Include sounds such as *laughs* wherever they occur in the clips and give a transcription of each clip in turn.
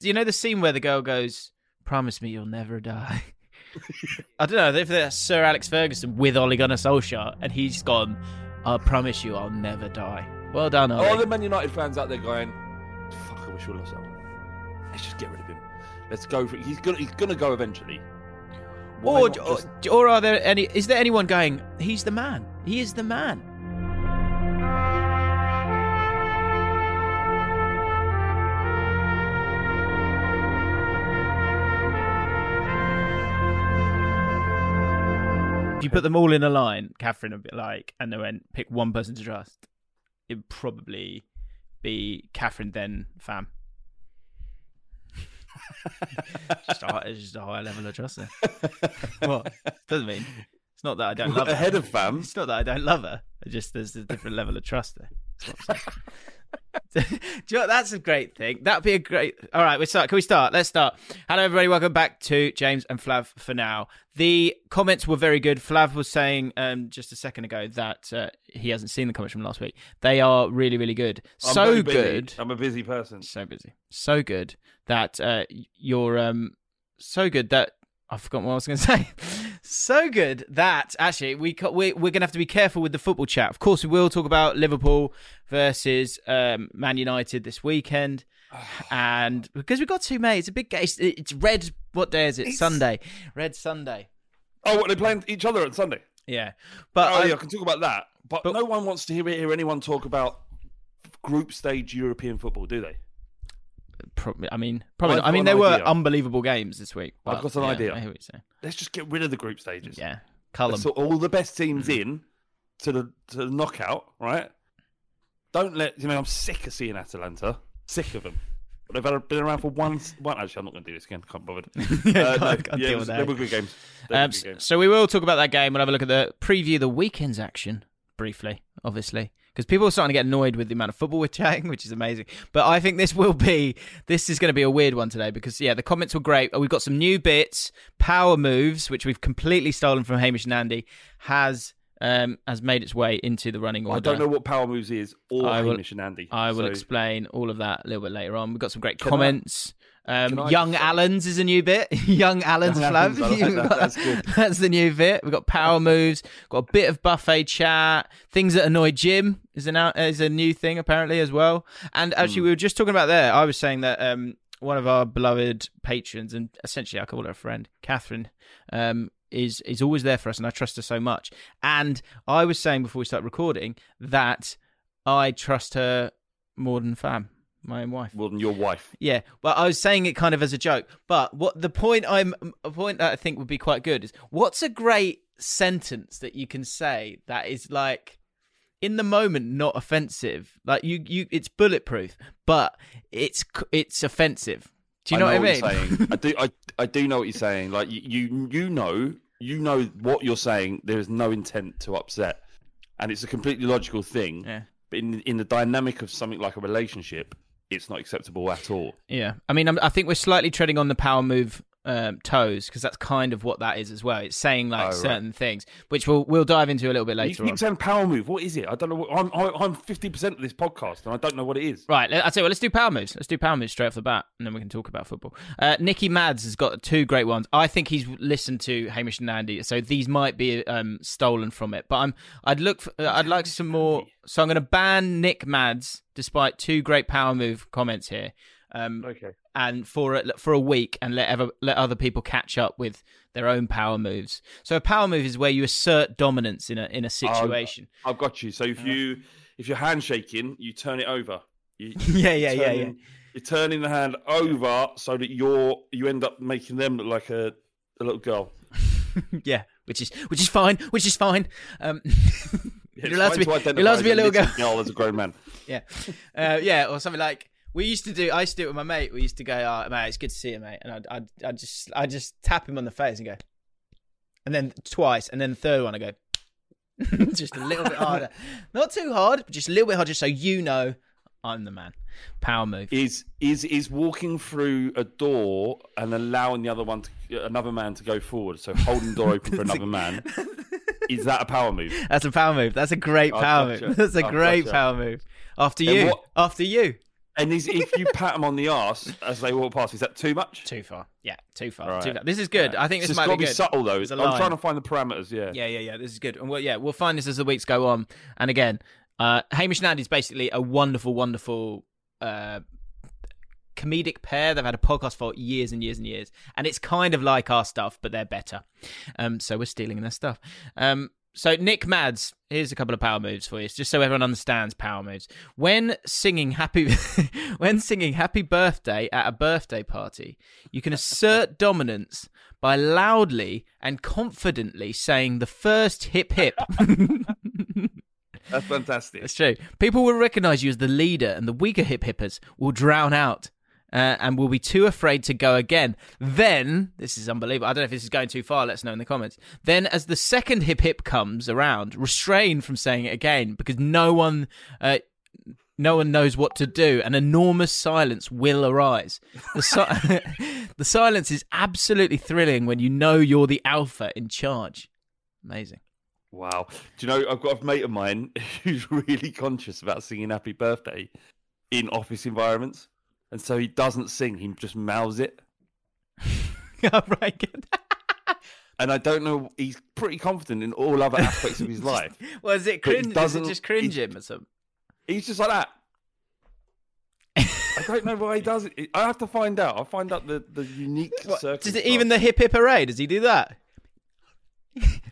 You know the scene where the girl goes, "Promise me you'll never die." *laughs* I don't know if that's Sir Alex Ferguson with Ole Gunnar Solskjaer, and he's gone. I promise you, I'll never die. Well done, Ole. All the Man United fans out there going, "Fuck, I wish we lost that one. Let's just get rid of him. Let's go for. He's gonna. He's gonna go eventually. Why or, not or, just- or are there any? Is there anyone going? He's the man. He is the man. If you put them all in a line, Catherine would be like, and then went pick one person to trust, it'd probably be Catherine then Fam. *laughs* just, a, it's just a higher level of trust there. what? Doesn't mean it's not that I don't love her. ahead of fam. It's not that I don't love her. It just there's a different level of trust there. *laughs* That's what I'm saying. Do you know? That's a great thing. That'd be a great. All right, we start. Can we start? Let's start. Hello, everybody. Welcome back to James and Flav for now. The comments were very good. Flav was saying um, just a second ago that uh, he hasn't seen the comments from last week. They are really, really good. I'm so good. I'm a busy person. So busy. So good that uh, you're um so good that I've forgotten what I was going *laughs* to say. so good that actually we ca- we we're going to have to be careful with the football chat. Of course, we will talk about Liverpool versus um, Man United this weekend, *sighs* and because we've got two mates, it's a big game. It's, it's red. What day is it? Sunday. Red Sunday. Oh, what, they're playing each other on Sunday. Yeah, but oh I- yeah, I can talk about that. But, but- no one wants to hear, hear anyone talk about group stage European football, do they? Probably, I mean, probably. Not. I mean, there were idea. unbelievable games this week. I've got an yeah, idea. I hear what you're saying. Let's just get rid of the group stages. Yeah, Cullum. Let's all the best teams in to the to the knockout, right? Don't let you know. I'm sick of seeing Atalanta. Sick of them. They've had- been around for one. one actually, I'm not going to do this again. Can't bother. *laughs* Yeah, Uh, no, can't- yeah, deal it with was- they were good games. Um, good games. so we will talk about that game. We'll have a look at the preview the weekend's action briefly, obviously, because people are starting to get annoyed with the amount of football we're chatting, *laughs* which is amazing. But I think this will be this is going to be a weird one today because yeah, the comments were great. We've got some new bits, power moves, which we've completely stolen from Hamish and Andy, has um has made its way into the running order. I don't know what power moves is or I will- Hamish and Andy. I will so- explain all of that a little bit later on. We've got some great Can I- comments. Um, Young just- Allens is a new bit. *laughs* Young Allens Flav. Like that. That's good. *laughs* That's the new bit. We've got power moves. Got a bit of buffet chat. Things that annoy Jim is an out, is a new thing apparently as well. And actually, we were just talking about there. I was saying that um, one of our beloved patrons, and essentially I call her a friend, Catherine, um, is is always there for us, and I trust her so much. And I was saying before we start recording that I trust her more than Fam, my own wife. than your wife. Yeah, but I was saying it kind of as a joke, but what the point I'm a point that I think would be quite good is what's a great sentence that you can say that is like in the moment not offensive, like you you it's bulletproof, but it's it's offensive. Do you know, what I mean? What you're saying. I do. I, *laughs* I do know what you're saying. Like you, you, you know, you know what you're saying. There is no intent to upset, and it's a completely logical thing. Yeah. But in in the dynamic of something like a relationship, it's not acceptable at all. Yeah, I mean, I think we're slightly treading on the power move um, toes because that's kind of what that is as well. It's saying like Oh, right. certain things, which we'll we'll dive into a little bit You later keep on. saying power move. What is it? I don't know. What, I'm I'm fifty percent of this podcast, and I don't know what it is. Right, I say, well, let's do power moves. Let's do power moves straight off the bat, and then we can talk about football. Uh, Nicky Mads has got two great ones. I think he's listened to Hamish and Andy, so these might be um, stolen from it. But I'm, I'd look, for, uh, I'd like some more. So I'm going to ban Nick Mads, despite two great power move comments here, um, Okay. and for a, for a week, and let ever, let other people catch up with their own power moves. So a power move is where you assert dominance in a in a situation. I've got you. So if you if you're handshaking, you turn it over. You, *laughs* yeah, yeah, yeah, turning- yeah. You're turning the hand over so that you're you end up making them look like a, a little girl. *laughs* yeah, which is which is fine, which is fine. Um, *laughs* you're allowed to be, you're allowed to be a little girl. girl as a grown man. yeah, uh, yeah, or something like we used to do. I used to do it with my mate. We used to go, "Oh, mate, it's good to see you, mate," and I'd, I'd, I'd just, I just tap him on the face and go, and then twice, and then the third one I go, *laughs* just a little bit *laughs* harder, not too hard, but just a little bit harder, just so you know I'm the man. Power move. Is is is walking through a door and allowing the other one to another man to go forward, so holding door open for another man. *laughs* Is that a power move? That's a power move. That's a great power move. That's a Oh, great power move. After you, what- after you. And is, if you pat them on the arse as they walk past, is that too much? Too far. Yeah, too far. Right. Too far. This is good. I think this just might got be to be good. subtle though. I'm line. trying to find the parameters. Yeah. Yeah, yeah, yeah. This is good. And well, yeah, we'll find this as the weeks go on. And again, uh, Hamish and Andy is basically a wonderful, wonderful uh, comedic pair. They've had a podcast for years and years and years, and it's kind of like our stuff, but they're better. Um, so we're stealing their stuff. Um, so Nick Mads, here's a couple of power moves for you, just so everyone understands power moves. When singing happy, *laughs* when singing happy birthday at a birthday party, you can assert *laughs* dominance by loudly and confidently saying the first hip hip. *laughs* That's fantastic. That's true. People will recognize you as the leader, and the weaker hip hippers will drown out. Uh, and will be too afraid to go again. Then, this is unbelievable. I don't know if this is going too far. Let us know in the comments. Then, as the second hip hip comes around, refrain from saying it again because no one, uh, no one knows what to do. An enormous silence will arise. The, si- *laughs* the silence is absolutely thrilling when you know you're the alpha in charge. Amazing. Wow. Do you know, I've got a mate of mine *laughs* who's really conscious about singing happy birthday in office environments. And so he doesn't sing, he just mouths it. *laughs* All right, good. *laughs* And I don't know, he's pretty confident in all other aspects of his *laughs* life. Well, is it cringe? Is it just cringe he- him or something? He's just like that. I don't know why he does it. I have to find out. I'll find out the, the unique Does it even the hip hip hooray? Does he do that?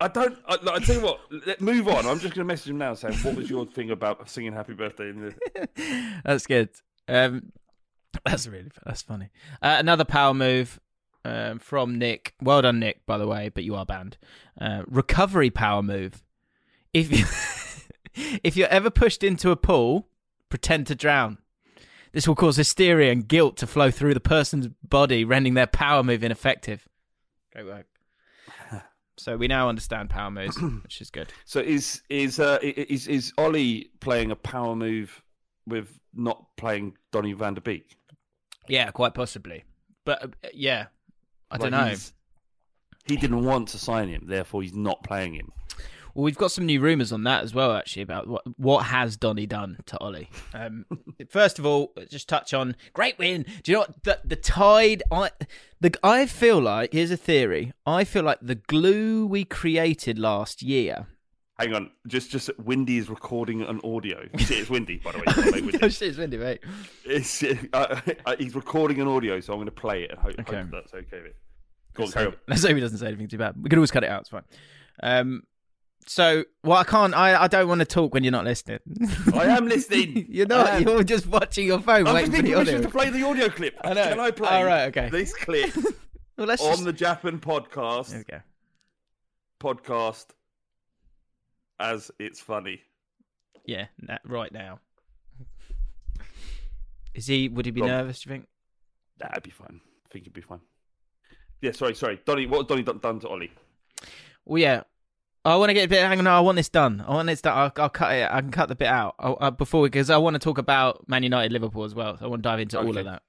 I don't. I, I tell you what. Let move on. I'm just going to message him now saying, "What was your thing about singing Happy Birthday?" In the... That's good. Um, *laughs* that's really that's funny. Uh, another power move um, from Nick. Well done, Nick. By the way, but you are banned. Uh, recovery power move. If you *laughs* if you're ever pushed into a pool, pretend to drown. This will cause hysteria and guilt to flow through the person's body, rendering their power move ineffective. Great work. *laughs* So we now understand power moves, *clears throat* which is good. So is is uh, is is Ollie playing a power move with not playing Donny van der Beek? Yeah, quite possibly. But uh, yeah, I don't know. He didn't want to sign him, therefore he's not playing him. Well, we've got some new rumours on that as well, actually, about what what has Donny done to Ollie. Um, *laughs* first of all, just touch on great win. Do you know what the the tide? I the I feel like here's a theory. I feel like the glue we created last year. Hang on, just just Windy is recording an audio. *laughs* See, it's Windy, by the way. Windy. oh shit, it's windy, mate. It's, uh, uh, he's recording an audio, so I'm going to play it and hope, Okay. hope that's okay. With. it. Go on, Let's hope, let's hope he doesn't say anything too bad. We could always cut it out. It's fine. Um, so well, I can't. I I don't want to talk when you're not listening. I am listening. *laughs* you're not. You're just watching your phone, I'm waiting just for the audio. to play the audio clip. I know. Can I play Oh, right, okay. this clip *laughs* Well, let's on just... the Japan podcast There we go. podcast as it's funny? Yeah, na- right now. *laughs* Is he? Would he be on. nervous? Do you think? That'd be fine. I think it'd be fine. Yeah, sorry, sorry. Donny, what has Donny done, done to Ollie? Well, yeah. I want to get a bit. Hang on, I want this done. I want this done. I'll, I'll cut it. I can cut the bit out I'll, uh, before because I want to talk about Man United, Liverpool as well. So I want to dive into all Okay. of that.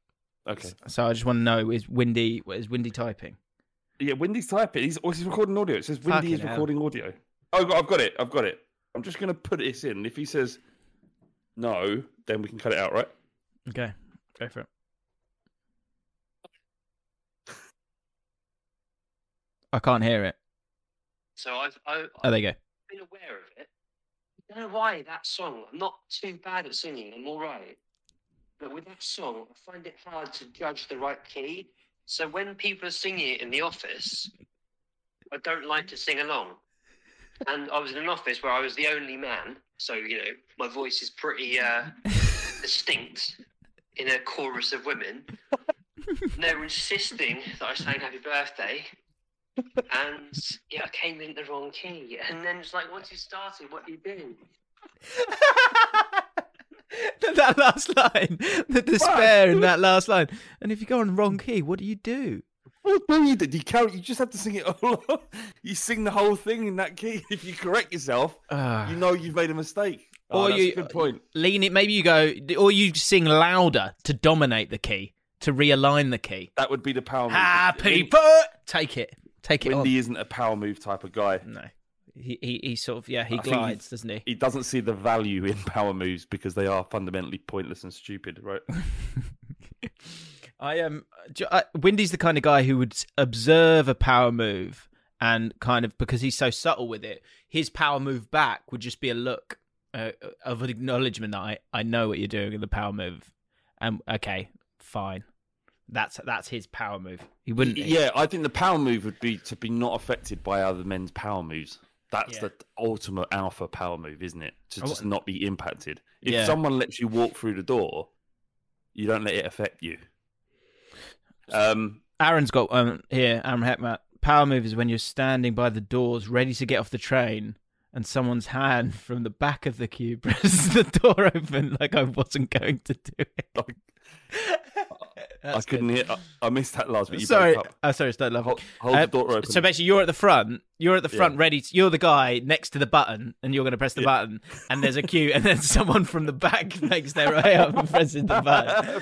Okay. So I just want to know is Windy is Windy typing? Yeah, Windy's typing. He's, oh, he's recording audio. It says Windy Fucking is hell. recording audio. Oh, I've got, I've got it. I've got it. I'm just going to put this in. If he says no, then we can cut it out, right? Okay, go for it. I can't hear it. So I've, I, Oh, I've there you go. been aware of it. I don't know why that song. I'm not too bad at singing. I'm all right. But with that song, I find it hard to judge the right key. So when people are singing it in the office, I don't like to sing along. And I was in an office where I was the only man, so you know my voice is pretty uh, *laughs* distinct in a chorus of women. *laughs* And they were insisting that I sang "Happy Birthday," and yeah, I came in the wrong key. And then it's like, once you started, what do you do? *laughs* that last line, the despair in that last line. And if you go on wrong key, what do you do? Do you do? You. You just have to sing it *laughs* all. you sing the whole thing in that key. If you correct yourself, Ah. you know you've made a mistake. Oh, Or that's you- a good point. Lean it. Maybe you go, or you sing louder to dominate the key, to realign the key. That would be the power move. Happy Win- Take it. Take it Windy on. isn't a power move type of guy. No. He, he he sort of yeah he I glides doesn't he? He doesn't see the value in power moves because they are fundamentally pointless and stupid, right? *laughs* I am. Um, uh, Windy's the kind of guy who would observe a power move and kind of because he's so subtle with it, his power move back would just be a look uh, of an acknowledgement that I I know what you're doing in the power move, and okay, fine, that's that's his power move. He wouldn't. Yeah, I think the power move would be to be not affected by other men's power moves. That's Yeah. the ultimate alpha power move, isn't it? To just not be impacted. If Yeah. someone lets you walk through the door, you don't let it affect you. Um, Aaron's got um here. Aaron Heckmat. Power move is when you're standing by the doors, ready to get off the train, and someone's hand *laughs* from the back of the queue *laughs* presses the door open, like I wasn't going to do it. I couldn't good. hear. I, I missed that last bit. You sorry, broke up. oh, sorry, it's not love. Hold, hold Uh, the door open. So basically, you're at the front. You're at the front, Yeah. ready. To, you're the guy next to the button, and you're going to press the button. And there's a queue, and then *laughs* someone from the back *laughs* makes their way up and presses the button.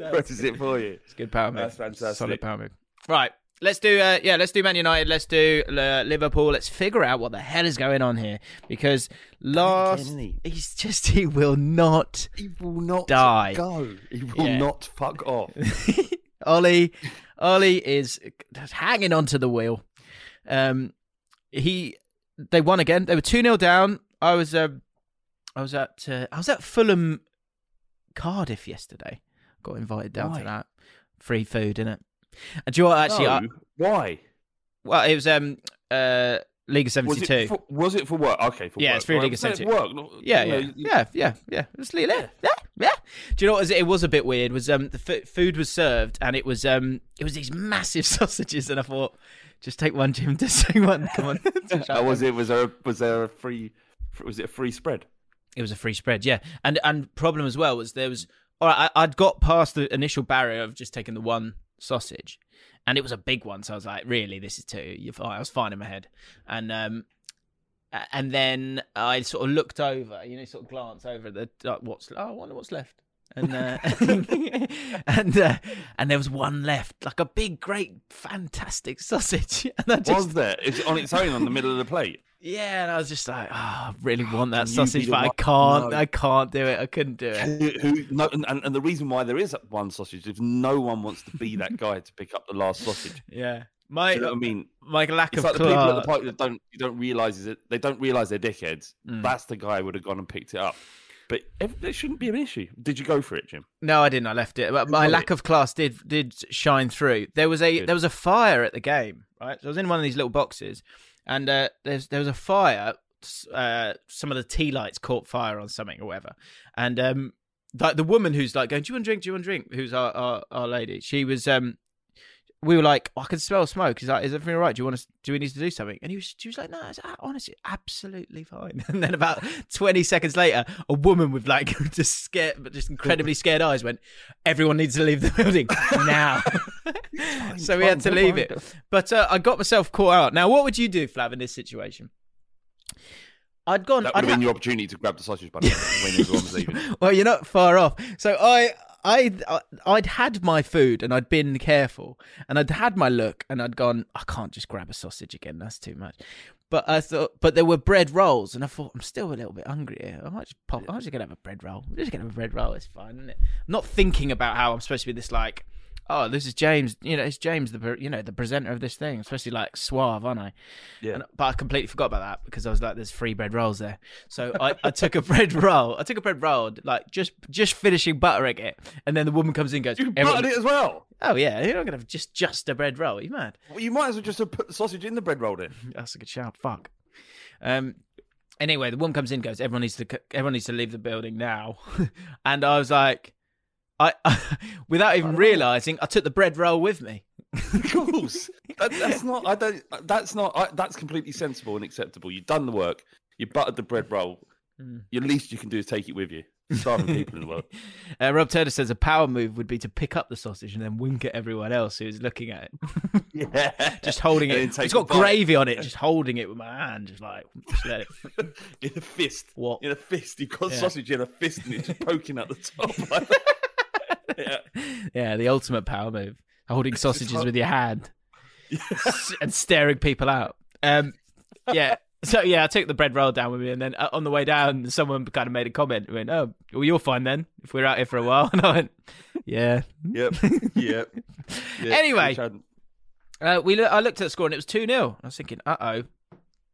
*laughs* presses it for you. It's good power move. That's fantastic. Solid power move. Right. Let's do uh, yeah, let's do Man United, let's do uh, Liverpool. Let's figure out what the hell is going on here because last he's just he will not He will not Die. go. He will Yeah. not fuck off. *laughs* Ollie Ollie is hanging onto the wheel. Um he they won again. They were 2-0 down. I was um I was at uh, I was at Fulham Cardiff yesterday. Got invited down to that. Free food, innit? And do you know what actually I, why? Well, it was um uh League of Seventy Two. for, was it for work? Okay, for Yeah, work. it's for League of 72. Work. not- Yeah, yeah, know, yeah, yeah, yeah. Just leave it. Yeah, yeah. Do you know what? It? it was a bit weird. Was um the f- food was served and it was um it was these massive *laughs* sausages and I thought just take one, Jim. *laughs* Just take one. Come on. *laughs* Oh, was it? Was there? A, was there a free? Was it a free spread? It was a free spread, yeah. And and problem as well was there was all right. I, I'd got past the initial barrier of just taking the one sausage, and it was a big one. So I was like, really, this is fine. I was fine in my head, and um, and then I sort of looked over, you know, sort of glance over at the like, what's oh, I wonder what's left. And uh, *laughs* and uh, and there was one left, like a big, great, fantastic sausage. *laughs* And I just Was there? Is it on its own on the middle of the plate? Yeah, and I was just like, oh, I really ah, want that Can sausage, but I can't. No. I can't do it. I couldn't do it. Who, who, no, and, and the reason why there is one sausage is no one wants to be that guy to pick up the last sausage. *laughs* Yeah, my you know what I mean? Uh, my lack It's of like the people at the party that don't you don't realize is it they don't realize they're dickheads. Mm. That's the guy who would have gone and picked it up. But it shouldn't be an issue. Did you go for it, Jim? No, I didn't. I left it. But my lack it. of class did did shine through. There was a Good. there was a fire at the game, right? So I was in one of these little boxes, and uh, there's there was a fire. Uh, some of the tea lights caught fire on something or whatever, and um, like the woman who's like going, "Do you want a drink? Do you want a drink?" Who's our our, our lady? She was um. We were like, I can smell smoke. He's like, is everything all right? Do you want us? Do we need to do something? And he was, she was like, no, it's honestly absolutely fine. *laughs* And then about twenty seconds later, a woman with like *laughs* just scared, but just incredibly scared eyes went, everyone needs to leave the building *laughs* now. so we had to leave it. But uh, I got myself caught out. Now, what would you do, Flav, in this situation? I'd gone. That I'd would have been ha- your opportunity to grab the sausage bun when everyone was leaving. well, you're not far off. So I I, I uh, I'd had my food and I'd been careful and I'd had my look and I'd gone. I can't just grab a sausage again. That's too much. But I thought, but there were bread rolls, and I thought I'm still a little bit hungry. Here. I might just pop. I'm just gonna have a bread roll. I'm just gonna have a bread roll. It's fine, it? I'm not thinking about how I'm supposed to be this like oh, this is James. You know, it's James, the you know the presenter of this thing. I'm supposed to be like suave, aren't I? Yeah. And- but I completely forgot about that because I was like, "There's free bread rolls there." So I, I took a *laughs* bread roll. I took a bread roll, like just just finishing buttering it, and then the woman comes in, and goes, You "Everyone- buttered it as well. "Oh yeah, you're not gonna have just just a bread roll. Are You mad?" Well, you might as well just have put the sausage in the bread roll then. *laughs* That's a good shout. Fuck. Um. Anyway, the woman comes in, goes, "Everyone needs to everyone needs to leave the building now," *laughs* and I was like, I, *laughs* without even realizing, I took the bread roll with me. Of course, *laughs* that, that's not. I don't. That's not. I, that's completely sensible and acceptable. You've done the work. You buttered the bread roll. Mm. The least you can do is take it with you. Starving people in the world. *laughs* Uh, Rob Turner says a power move would be to pick up the sausage and then wink at everyone else who's looking at it. Yeah, just holding it. It's got gravy on it. Just holding it with my hand, just like just let it. in a fist. What? In a fist. You've got Yeah. sausage in a fist and it's just poking at the top. Yeah. *laughs* Yeah, the ultimate power move. Holding sausages with your hand and staring people out. Um, yeah. *laughs* So yeah, I took the bread roll down with me, and then uh, on the way down, someone kind of made a comment. Went, "Oh, well, you're fine then. If we're out here for a while." *laughs* And I went, "Yeah." Yep. Yep. Yeah, Anyway. Uh, we lo- I looked at the score and it was 2 0. I was thinking, uh oh,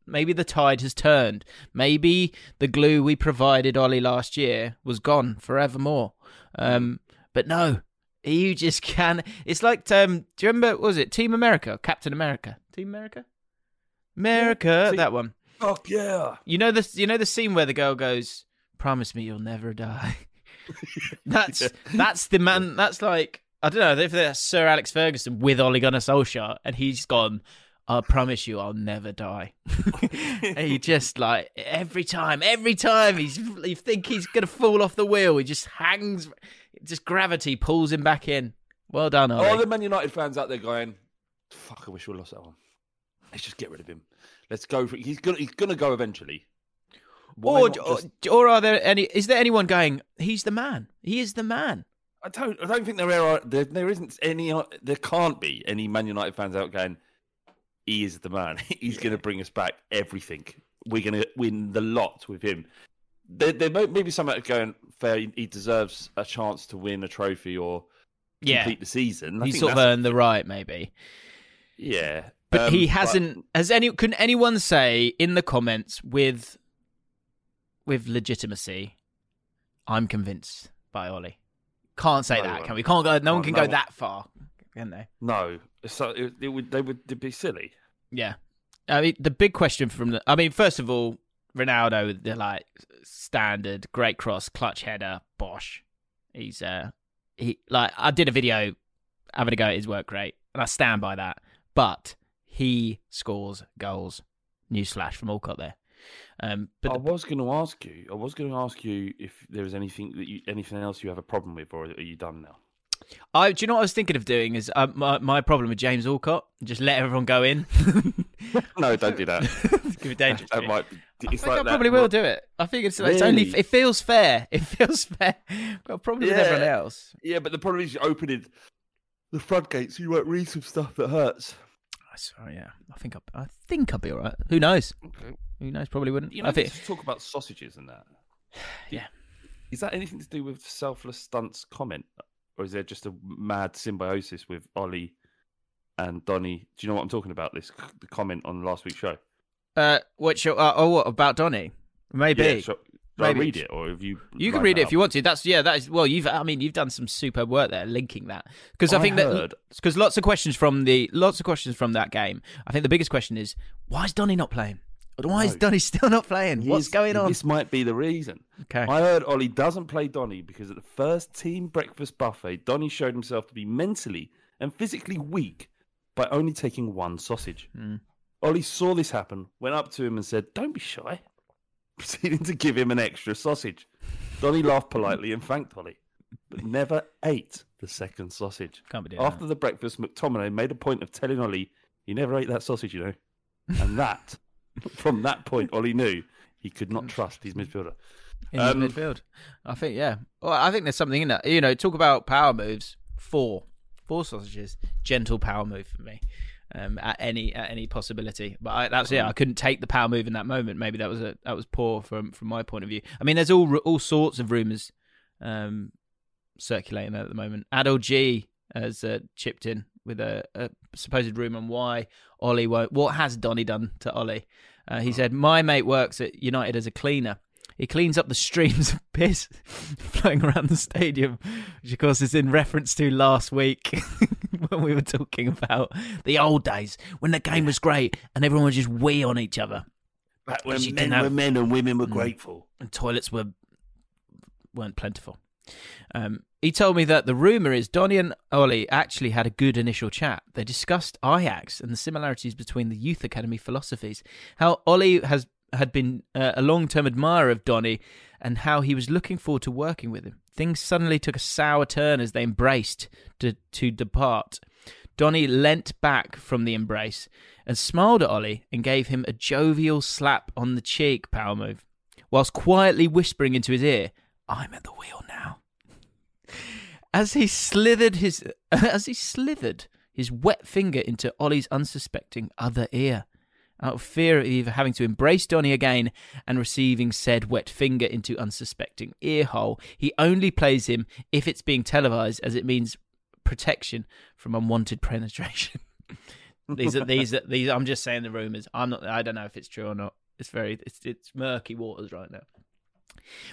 maybe the tide has turned. Maybe the glue we provided Ollie last year was gone forevermore. Um, but no, you just *laughs* can. It's like, um, do you remember, what was it Team America? Captain America? Team America? America, See- that one. Fuck yeah. You know the you know the scene where the girl goes, "Promise me you'll never die." *laughs* that's that's the man. That's like I don't know if that's Sir Alex Ferguson with Ole Gunnar Solskjaer, and he's gone. I promise you, I'll never die. *laughs* and he just like every time, every time he's you think he's gonna fall off the wheel, he just hangs. Just gravity pulls him back in. Well done, Ollie. All the Man United fans out there going, "Fuck! I wish we lost that one. Let's just get rid of him. Let's go for. He's gonna. He's gonna go eventually. Why or, just- or are there any? Is there anyone going? He's the man. He is the man. I don't. I don't think there are. There, there isn't any. There can't be any Man United fans out going. He is the man. *laughs* He's going to bring us back everything. We're going to win the lot with him. There, there may, maybe some going fair. He deserves a chance to win a trophy or Yeah. complete the season. I He sort of earned the right, maybe. Yeah, But Um, he hasn't. Has any? Can anyone say in the comments with with legitimacy? I'm convinced by Ollie. Can't say No that, one. can we? Can't go. No one can no go one. that far, can they? No, so it, it would. They would they'd be silly. Yeah. I mean, the big question from the. I mean, first of all, Ronaldo, they're like standard great cross, clutch header, bosh. He's uh, he like I did a video having a go at his work rate, and I stand by that. But he scores goals. Newsflash from Alcott there. Um, but I the- was going to ask you. I was going to ask you if there was anything that you, anything else you have a problem with, or are you done now? I, do you know what I was thinking of doing? Is uh, my my problem with James Alcott? Just let everyone go in. *laughs* No, don't do that. *laughs* Give it dangerous. that might. Be, it's think like I that- probably will do it. I think it's, it's only it feels fair. *laughs* It feels fair. Got a problem with Yeah. everyone else. Yeah, but the problem is you opening the floodgates. You won't read some stuff that hurts. I swear, oh, yeah. I think I, I think I'll be all right. Who knows? Who knows? Probably wouldn't. You know, I think. talk about sausages and that. *sighs* Yeah. Is that anything to do with selfless stunts comment, or is there just a mad symbiosis with Ollie and Donny? Do you know what I'm talking about? This the comment on last week's show. Uh, what? Show, uh, oh, what about Donny? Maybe. Yeah, so, should I Maybe. read it, or have you? You can read it if you want to. That's yeah. That is well. You've I mean you've done some superb work there linking that because I, I think heard- that because lots of questions from the lots of questions from that game. I think the biggest question is why is Donny not playing? Why is. Donny *laughs* still not playing? What's going on? This might be the reason. Okay. I heard Ollie doesn't play Donny because at the first team breakfast buffet, Donny showed himself to be mentally and physically weak by only taking one sausage. Mm. Ollie saw this happen, went up to him and said, Don't be shy, *laughs* proceeding to give him an extra sausage. Donny laughed politely and thanked Ollie, but never ate the second sausage. Can't be After the breakfast, McTominay made a point of telling Ollie he never ate that sausage, you know. *laughs* And that, from that point, Ollie knew he could not trust his midfielder. in Um, his midfield. I think yeah. Well, I think there's something in that. You know, talk about power moves. Four, four sausages. Gentle power move for me. Um, at any at any possibility, but I, that's yeah. I couldn't take the power move in that moment. Maybe that was a that was poor from from my point of view. I mean, there's all all sorts of rumours um, circulating at the moment. Adol G has uh, chipped in with a, a supposed rumour on why Ollie won't. What has Donny done to Ollie? Uh, he said, "My mate works at United as a cleaner. He cleans up the streams *laughs* of piss *laughs* flowing around the stadium, which of course is in reference to last week *laughs* when we were talking about the old days when the game was great and everyone was just wee on each other Back when men were men and women were Mm. grateful. and toilets were weren't plentiful. Um, he told me that the rumor is Donny and Ollie actually had a good initial chat. They discussed Ajax and the similarities between the youth academy philosophies. How Ollie has had been uh, a long-term admirer of Donny, and how he was looking forward to working with him. Things suddenly took a sour turn as they embraced to to depart. Donny leant back from the embrace and smiled at Ollie and gave him a jovial slap on the cheek. Power move whilst quietly whispering into his ear, "I'm at the wheel now." As he slithered his *laughs* as he slithered his wet finger into Ollie's unsuspecting other ear, out of fear of either having to embrace Donny again and receiving said wet finger into unsuspecting earhole. he only plays him if it's being televised, as it means protection from unwanted *laughs* penetration. these are these are these. I'm just saying the rumors. I'm not. I don't know if it's true or not. It's very. It's it's murky waters right now.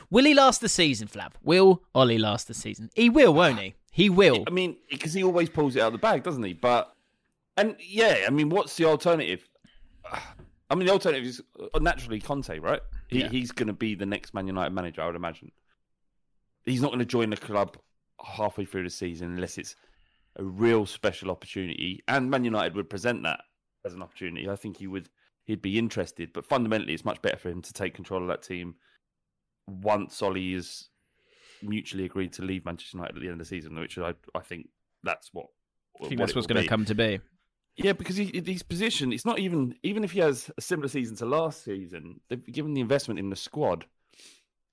Will he last the season, Flav? Will Ollie last the season? He will, won't he? He will. I mean, because he always pulls it out of the bag, doesn't he? But and yeah, I mean, what's the alternative? *sighs* I mean, the alternative is uh, naturally Conte, right? He, Yeah. He's going to be the next Man United manager, I would imagine. He's not going to join the club halfway through the season unless it's a real special opportunity, and Man United would present that as an opportunity. I think he would. He'd be interested, but fundamentally, it's much better for him to take control of that team once Ollie is mutually agreed to leave Manchester United at the end of the season, which I I think that's what. I think what that's what's going to come to be. Yeah, because he, he's positioned. It's not even even if he has a similar season to last season. Given the investment in the squad.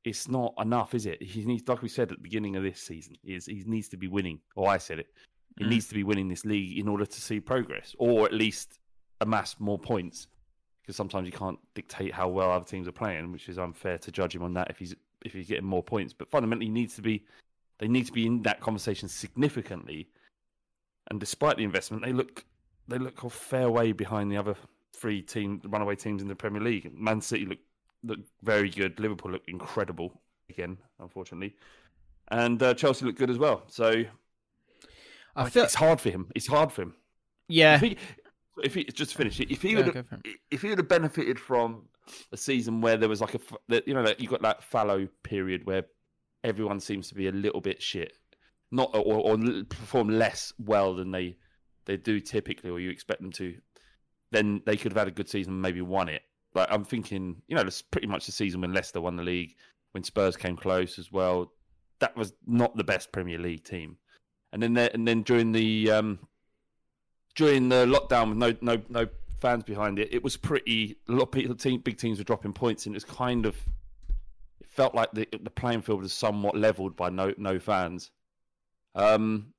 It's not enough, is it? He needs, like we said at the beginning of this season, is he needs to be winning. Or I said it. He Mm. needs to be winning this league in order to see progress, or at least amass more points. Because sometimes you can't dictate how well other teams are playing, which is unfair to judge him on that if he's if he's getting more points. But fundamentally, he needs to be. They need to be in that conversation significantly. And despite the investment, they look they look a fair way behind the other three team runaway teams in the Premier League. Man City look look very good. Liverpool look incredible again, unfortunately, and uh, Chelsea look good as well. So I feel. it's hard for him. It's hard for him. Yeah. If he, if he just to finish it, if he Yeah, would if he would have benefited from a season where there was like a you know that you got that fallow period where everyone seems to be a little bit shit, not or, or perform less well than they they do typically, or you expect them to, then they could have had a good season, and maybe won it. Like I'm thinking, you know, it's pretty much the season when Leicester won the league, when Spurs came close as well. That was not the best Premier League team, and then and then during the um, during the lockdown with no no no fans behind it, it was pretty. A lot of people, team, big teams were dropping points, and it was kind of. It felt like the the playing field was somewhat leveled by no no fans. Um,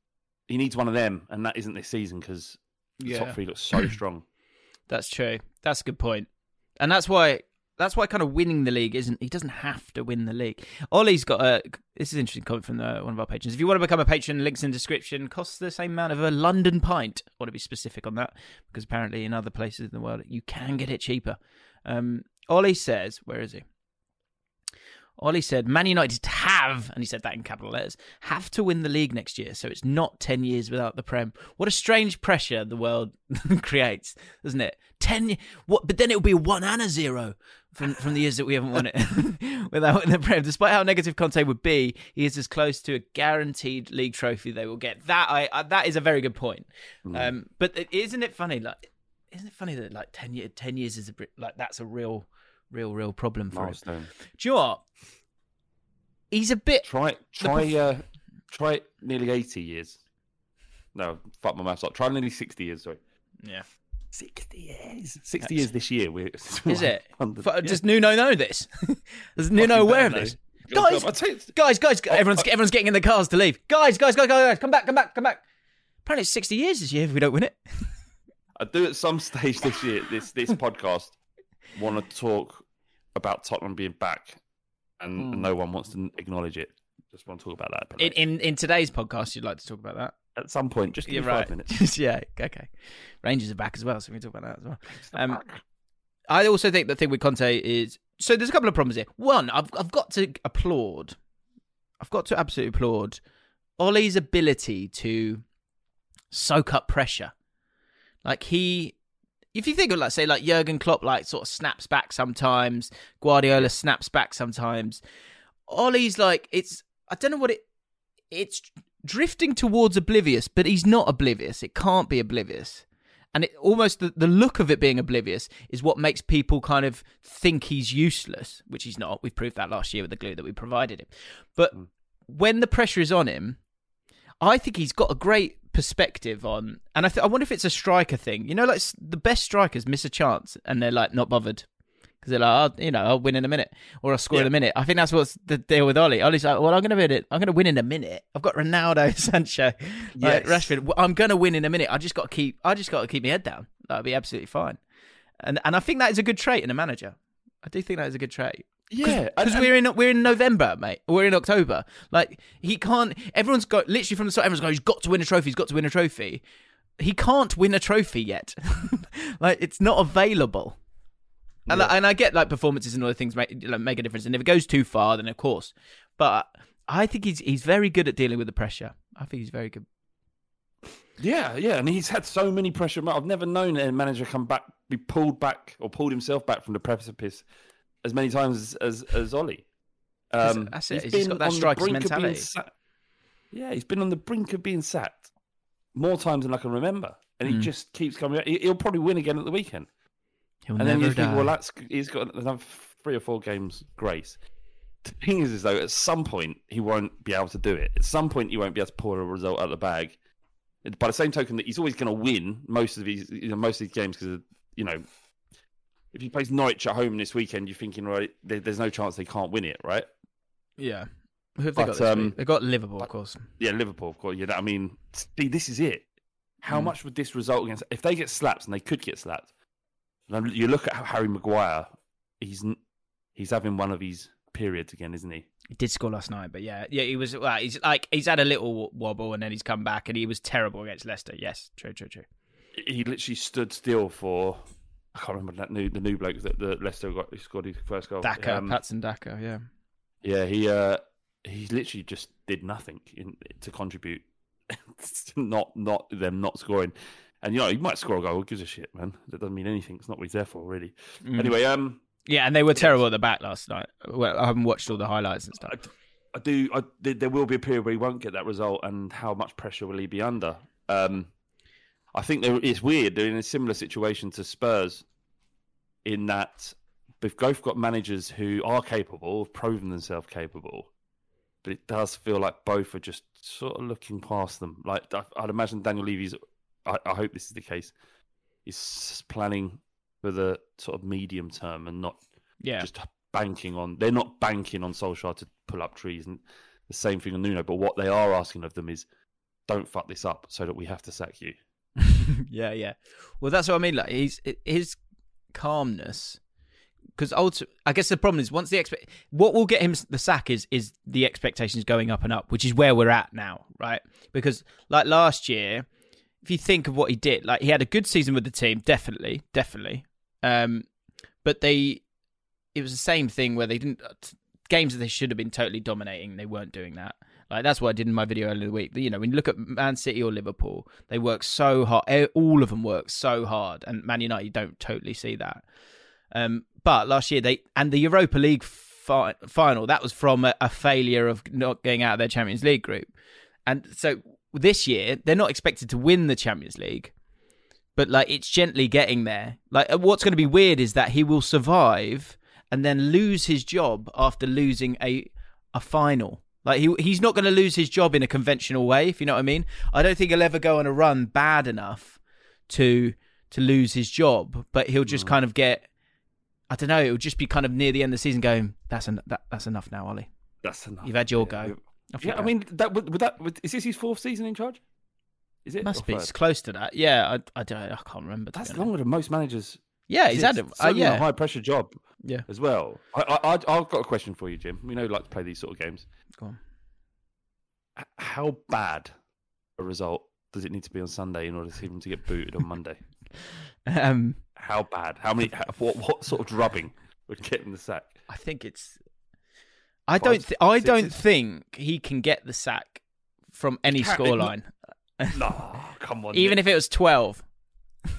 he needs one of them, and that isn't this season because the Yeah. top three looks so *clears throat* strong. That's true. That's a good. And that's why that's why kind of winning the league isn't he doesn't have to win the league. Ollie's got a this is an interesting comment from the, one of our patrons. If you want to become a patron, links in description, costs the same amount of a London pint. I want to be specific on that because apparently in other places in the world you can get it cheaper. Um Ollie says, where is he? Ollie said, Man United have, and he said that in capital letters, have to win the league next year, so it's not 10 years without the Prem. What a strange pressure the world *laughs* creates, doesn't it? 10 what? But then it'll be one and a zero from, from the years that we haven't won it *laughs* without winning the Prem. Despite how negative Conte would be, he is as close to a guaranteed league trophy they will get. That I, I that is a very good point. Um, but isn't it funny? Like, isn't it funny that like 10, year, 10 years is a bit- like that's a real, real, real problem for him. Milestone. Do you know what? He's a bit. Try try uh, try nearly eighty years. No, fuck my maths up. Try nearly sixty years. Sorry, Yeah. sixty years. Sixty years this year. We're, *laughs* Is it? Under- F- yeah. Does Nuno know this? *laughs* Does Nuno Fucking aware of this? God, Guys, I tell you- guys, guys, Oh, everyone's I- everyone's getting in the cars to leave. Guys, guys, guys, guys, guys, come back, come back, come back. Apparently, it's sixty years this year if we don't win it. *laughs* I do at some stage this year, this this podcast, want to talk about Tottenham being back, and, and no one wants to acknowledge it. Just want to talk about that. In, in in today's podcast, you'd like to talk about that. at some point, just give me right. five minutes. *laughs* yeah, okay. Rangers are back as well, so we can talk about that as well. Um, I also think the thing with Conte is so. There's a couple of problems here. One, I've I've got to applaud. I've got to absolutely applaud Ollie's ability to soak up pressure. Like he, if you think of like say like Jurgen Klopp, like sort of snaps back sometimes. Guardiola snaps back sometimes. Ollie's like it's. I don't know what it. It's drifting towards oblivious, but he's not oblivious. It can't be oblivious. And it almost the, the look of it being oblivious is what makes people kind of think he's useless, which he's not. We proved that last year with the glue that we provided him. But hmm. when the pressure is on him, I think he's got a great perspective on, and I, th- I wonder if it's a striker thing. You know, like the best strikers miss a chance and they're like not bothered because they're like, oh, you know, I'll win in a minute or I'll score in a minute. I think that's what's the deal with Ollie. Ollie's like, well, I'm gonna win it. I'm gonna win in a minute. I've got Ronaldo, *laughs* Sancho, like Yes. Rashford. I'm gonna win in a minute. I just got to keep. I just got to keep my head down. That'll be absolutely fine. And and I think that is a good trait in a manager. I do think that is a good trait. Yeah, because we're in we're in November, mate. We're in October. Like he can't. Everyone's got literally from the start. Everyone's going. He's got to win a trophy. He's got to win a trophy. He can't win a trophy yet. *laughs* like it's not available. And, I, and I get like performances and other things make like, make a difference. And if it goes too far, then of course. But I think he's he's very good at dealing with the pressure. I think he's very good. Yeah, yeah, and he's had so many pressure. I've never known a manager come back, be pulled back or pulled himself back from the precipice as many times as as, as Ollie. Um, That's- it. he's He's got that striker's brink of being mentality. Yeah, he's been on the brink of being sacked more times than I can remember, and he Mm. just keeps coming. He- He'll probably win again at the weekend, He'll and then you think, well, that's he's got another three or four games grace. The thing is, is though, at some point he won't be able to do it. At some point, he won't be able to pull a result out of the bag. By the same token, that he's always going to win most of these, you know, most of these games because, you know, if he plays Norwich at home this weekend, you're thinking, right, there, there's no chance they can't win it, right? yeah. Who have they But, got um. They got Liverpool, of course. Yeah, Liverpool, of course. Yeah, I mean, see, this is it. How Mm. much would this result against? If they get slapped, and they could get slapped, you look at Harry Maguire. He's he's having one of his periods again, isn't he? He did score last night, but yeah, yeah, he was. Well, he's like he's had a little wobble and then he's come back and he was terrible against Leicester. Yes, true, true, true. He literally stood still for. I can't remember that new the new bloke that the Leicester got he scored his first goal. Daka, Um, Patson Daka, yeah. Yeah, he uh he literally just did nothing in, to contribute. *laughs* not not them not scoring. And you know, he might score a goal, who gives a shit, man. That doesn't mean anything. It's not what he's there for, really. Mm. Anyway, um Yeah, and they were terrible at the back last night. Well, I haven't watched all the highlights and stuff. I, I do I there there will be a period where he won't get that result and how much pressure will he be under? Um I think it's weird. They're in a similar situation to Spurs in that they've both got managers who are capable, have proven themselves capable, but it does feel like both are just sort of looking past them. Like I'd imagine Daniel Levy's. I, I hope this is the case. Is planning for the sort of medium term and not Yeah, just banking on. They're not banking on Solskjaer to pull up trees, and the same thing on Nuno. But what they are asking of them is, don't fuck this up, so that we have to sack you. *laughs* yeah, yeah. Well, that's what I mean. Like he's his calmness, because I guess the problem is once the expect, what will get him the sack is is the expectations going up and up, which is where we're at now, right? Because like last year, if you think of what he did, like he had a good season with the team, definitely, definitely. Um, but they, it was the same thing where they didn't games that they should have been totally dominating. They weren't doing that. Like that's what I did in my video earlier in the week. You know, when you look at Man City or Liverpool, they work so hard. All of them work so hard, and Man United don't totally see that. Um, but last year they and the Europa League fi- final that was from a, a failure of not getting out of their Champions League group, and so this year they're not expected to win the Champions League, but like it's gently getting there. Like uh, what's going to be weird is that he will survive and then lose his job after losing a a final. Like he he's not going to lose his job in a conventional way, if you know what I mean. I don't think he'll ever go on a run bad enough to to lose his job, but he'll just mm. kind of get I don't know, it'll just be kind of near the end of the season going that's en- that, that's enough now, Ollie. That's enough. You've had your Yeah, go. Off you Yeah, I go. mean, that would, would that would, is this his fourth season in charge? Is it? must Or be. third? It's close to that. Yeah, I, I don't. I can't remember. That's longer than most managers. Yeah, he's had it. Uh, a yeah, high pressure job yeah. as well. I, I, I've got a question for you, Jim. We know you like to play these sort of games. Go on. H- How bad a result does it need to be on Sunday in order for him to get booted on Monday? *laughs* Um, How bad? How many? *laughs* How, what, what sort of drubbing would get him the sack? I think it's. I don't. Th- I six don't think he can get the sack from any scoreline, No, come on. *laughs* even if it was twelve.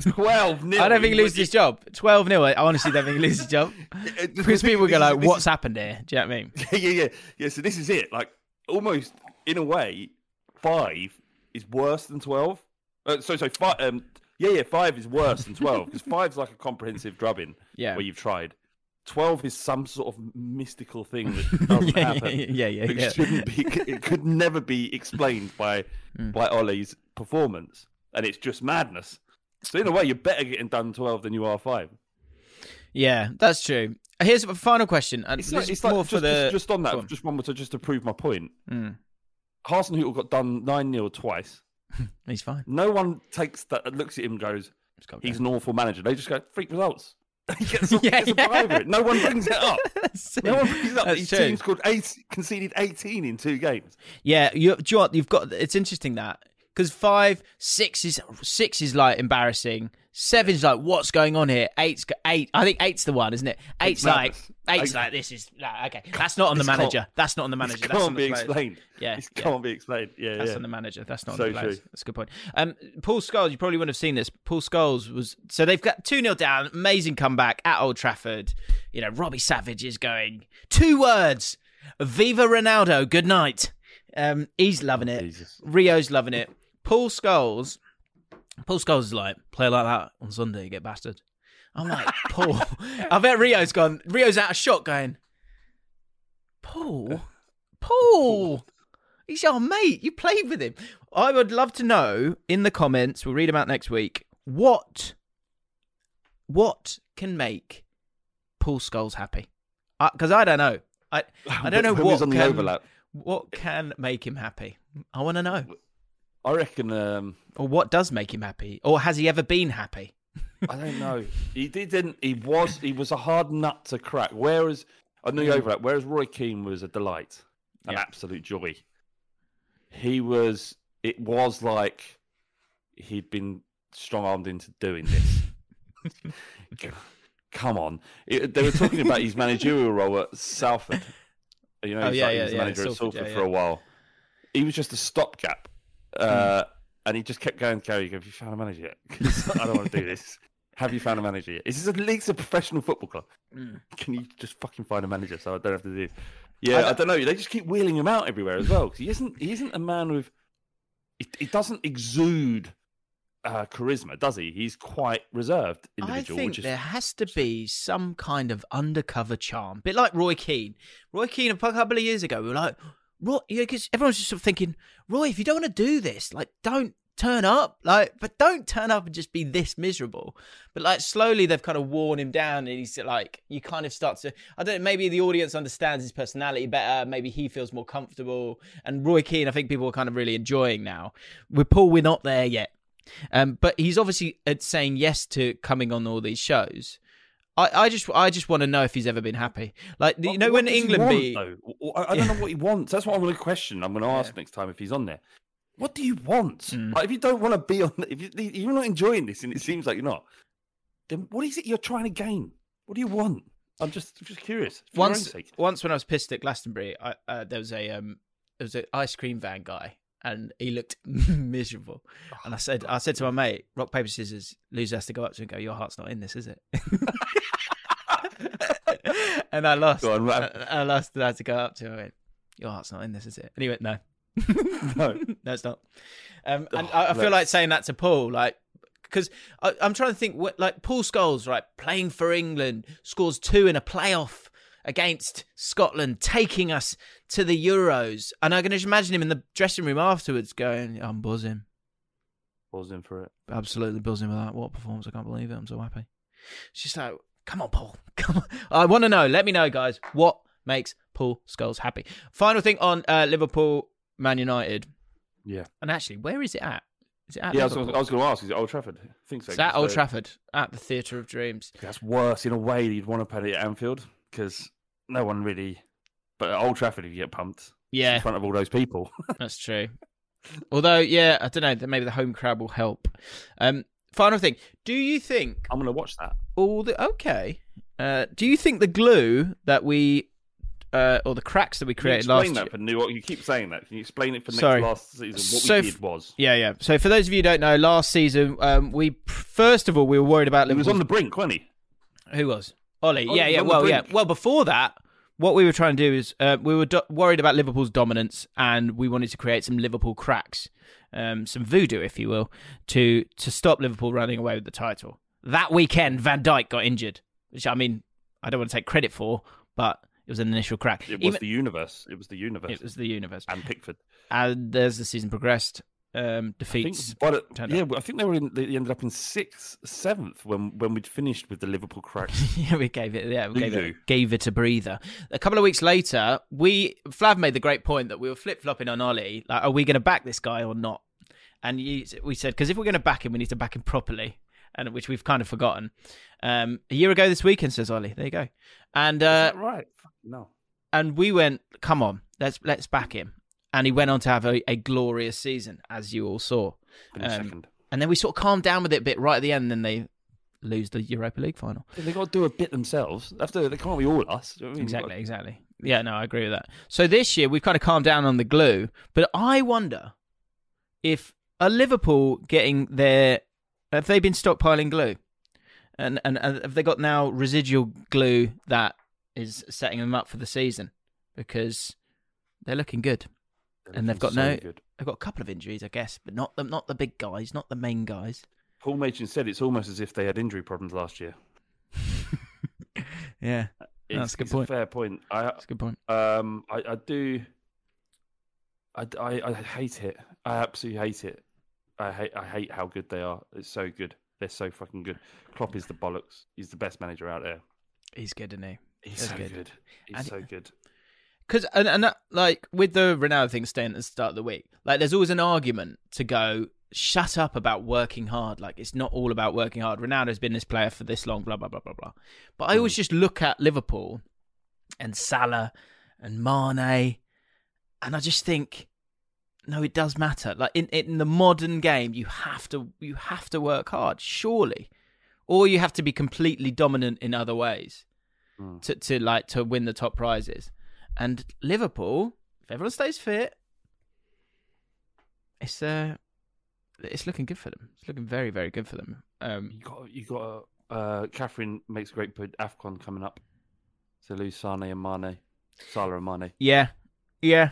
Twelve nil, I don't think he loses his job. Twelve nil. I honestly don't think he loses his job *laughs* because people go like, "What's happened here?" Do you know what I mean? *laughs* yeah, yeah, yeah, yeah. So this is it. Like almost in a way, five is worse than twelve. Uh, so so five. Um, yeah, yeah. Five is worse than twelve because *laughs* five's like a comprehensive drubbing. Yeah. where you've tried. Twelve is some sort of mystical thing that doesn't yeah, happen. yeah, yeah, It yeah. shouldn't be. It could never be explained by Mm. by Ollie's performance, and it's just madness. So in a way, you're better getting done twelve than you are five. Yeah, that's true. Here's a final question, It's like, it's like more just, for the. just, just on that, on. just one more to just to prove my point. Mm, Hasenhüttl got done nine 0 twice. *laughs* he's fine. No one takes that looks at him and goes, "He's an awful manager." They just go, "Freak results." *laughs* he gets, *laughs* Yeah, gets a buy over yeah. No one brings it up. No one brings it up. His true. team scored eight, conceded eighteen in two games. Yeah, you, do you know what? You've got. It's interesting that because five, six is six is like embarrassing. Seven's like, what's going on here? Eight's eight. I think eight's the one, isn't it? Eight's It's like, madness. eight's Eight- like, this is nah, okay. That's not on the manager. That's not on the manager. That's can't be explained. Yeah, this yeah. can't be explained. Yeah, That's yeah. on the manager. That's not So on the players. true. That's a good point. Um, Paul Scholes, you probably wouldn't have seen this. Paul Scholes was so they've got two 0 down. Amazing comeback at Old Trafford. You know, Robbie Savage is going two words: "Viva Ronaldo." Good night. Um, he's loving it. Jesus. Rio's loving it. Paul Scholes. Paul Scholes is like, play like that on Sunday, you get bastard. I'm like, *laughs* Paul. I bet Rio's gone. Rio's out of shot going, uh, Paul? Paul? He's your mate. You played with him. I would love to know in the comments, we'll read them out next week, what what can make Paul Scholes happy? Because I don't know. I I don't know what is on the can, what can make him happy. I want to know. I reckon. Um, Or what does make him happy? Or has he ever been happy? I don't *laughs* know. He didn't. He was. He was a hard nut to crack. Whereas I on the overlap, whereas Roy Keane was a delight, an Yeah. absolute joy. He was. It was like he'd been strong armed into doing this. *laughs* Come on, It- they were talking about his managerial role at Salford. You know, Oh, yeah, like- he was yeah, manager at Salford, Salford yeah, for a while. He was just a stopgap. Uh, And he just kept going, Gary, have you found a manager yet? *laughs* I don't want to do this. Have you found a manager yet? This is at least a professional football club. Can you just fucking find a manager so I don't have to do this? Yeah, I, don't know. They just keep wheeling him out everywhere as well. he isn't. He isn't a man with. It, it doesn't exude uh, charisma, does he? He's quite reserved individual. I think is, there has to be some kind of undercover charm, bit like Roy Keane. Roy Keane a couple of years ago, we were like, Roy, because everyone's just sort of thinking, Roy, if you don't want to do this, like, don't turn up, like, but don't turn up and just be this miserable. But like, slowly they've kind of worn him down, and he's like, you kind of start to, I don't know, maybe the audience understands his personality better, maybe he feels more comfortable. And Roy Keane, I think people are kind of really enjoying now. With Paul, we're not there yet. Um, but he's obviously uh, saying yes to coming on all these shows. I, I just I just want to know if he's ever been happy. Like you know when England beat though? I, I don't know what he wants. That's what I'm going to question. I'm going to ask next time if he's on there. What do you want? Mm. Like, if you don't want to be on, if you, you're not enjoying this, and it seems like you're not, then what is it you're trying to gain? What do you want? I'm just just curious. For your own once once when I was pissed at Glastonbury, I, uh, there was a um there was an ice cream van guy and he looked *laughs* miserable. And I said I said to my mate, rock paper scissors, loser has to go up to him and go, your heart's not in this, is it? *laughs* and I lost. On, I. I lost. And I had to go up to him. and went, your heart's not in this, is it? And he went, no. *laughs* No. no, it's not. Um, and Oh, I, I feel like saying that to Paul, like, because I'm trying to think, what, like Paul Scholes, right, playing for England, scores two in a playoff against Scotland, taking us to the Euros, and I can just imagine him in the dressing room afterwards, going, "I'm buzzing, buzzing for it. absolutely buzzing with that. What performance! I can't believe it. I'm so happy." It's just like, come on, Paul, *laughs* come on. I want to know. Let me know, guys. What makes Paul Scholes happy. Final thing on uh, Liverpool Man United. Yeah. And actually, where is it at? Is it at Yeah, I was, Liverpool? I was going to ask. Is it Old Trafford? I think so. It's at Old Trafford, at the Theatre of Dreams. That's worse in a way. You'd want to play it at Anfield because no one really. But at Old Trafford, if you get pumped, Yeah. in front of all those people. *laughs* That's true. Although, yeah, I don't know. Maybe the home crowd will help. Um, final thing. Do you think I'm going to watch that. all the okay? Uh, do you think the glue that we, uh, or the cracks that we Can you created explain last that year? for new? You keep saying that. Can you explain it for next Sorry. last season? What So we did was Yeah, yeah. So for those of you who don't know, last season, um, we first of all we were worried about he was on the brink, wasn't he? Who was? Ollie. Ollie yeah, was yeah. Well, yeah. Well, before that, what we were trying to do is uh, we were do- worried about Liverpool's dominance, and we wanted to create some Liverpool cracks, um, some voodoo, if you will, to to stop Liverpool running away with the title. That weekend, Van Dijk got injured, which I mean, I don't want to take credit for, but it was an initial crack. It was Even- the universe. It was the universe. it was the universe. and Pickford. And as the season progressed, um, I think, defeats. but yeah. I think they were in. They ended up in sixth, seventh when when we'd finished with the Liverpool cracks. *laughs* yeah, we gave it. Yeah, we gave it, gave it a breather. A couple of weeks later, we Flav made the great point that we were flip flopping on Ollie. Like, are we going to back this guy or not? And you, we said because if we're going to back him, we need to back him properly, and which we've kind of forgotten. Um, a year ago this weekend, says Ollie. There you go. And uh, right? No. and we went, come on, let's let's back him. And he went on to have a, a glorious season, as you all saw. Um, second. And then we sort of calmed down with it a bit right at the end. Then they lose the Europa League final. They've got to do a bit themselves. After they can't be all us. Do you know what I mean? Exactly, exactly. Yeah, no, I agree with that. So this year we've kind of calmed down on the glue, but I wonder if are Liverpool getting their have they been stockpiling glue, and and, and have they got now residual glue that is setting them up for the season because they're looking good. And they've got so no- good. They've got a couple of injuries, I guess, but not the not the big guys, not the main guys. Paul Machin said it's almost as if they had injury problems last year. *laughs* Yeah, It's, That's a good point. fair point. I that's a good point. um I, I do. I, I, I hate it. I absolutely hate it. I hate I hate how good they are. It's so good. They're so fucking good. Klopp is the bollocks. He's the best manager out there. He's good, isn't he? He's That's so good. good. He's And- so good. Because and, and that, like with the Ronaldo thing staying at the start of the week, like there's always an argument to go shut up about working hard. Like it's not all about working hard. Ronaldo's been this player for this long, blah blah blah blah blah. But I always just look at Liverpool and Salah and Mane, and I just think, no, it does matter. Like in in the modern game, you have to you have to work hard, surely, or you have to be completely dominant in other ways Mm. to to like to win the top prizes. And Liverpool, if everyone stays fit, it's uh it's looking good for them. It's looking very very good for them. Um, You got you got uh Catherine makes a great point. Afcon coming up. So lose Sane and Mane. Salah and Mane. yeah, yeah,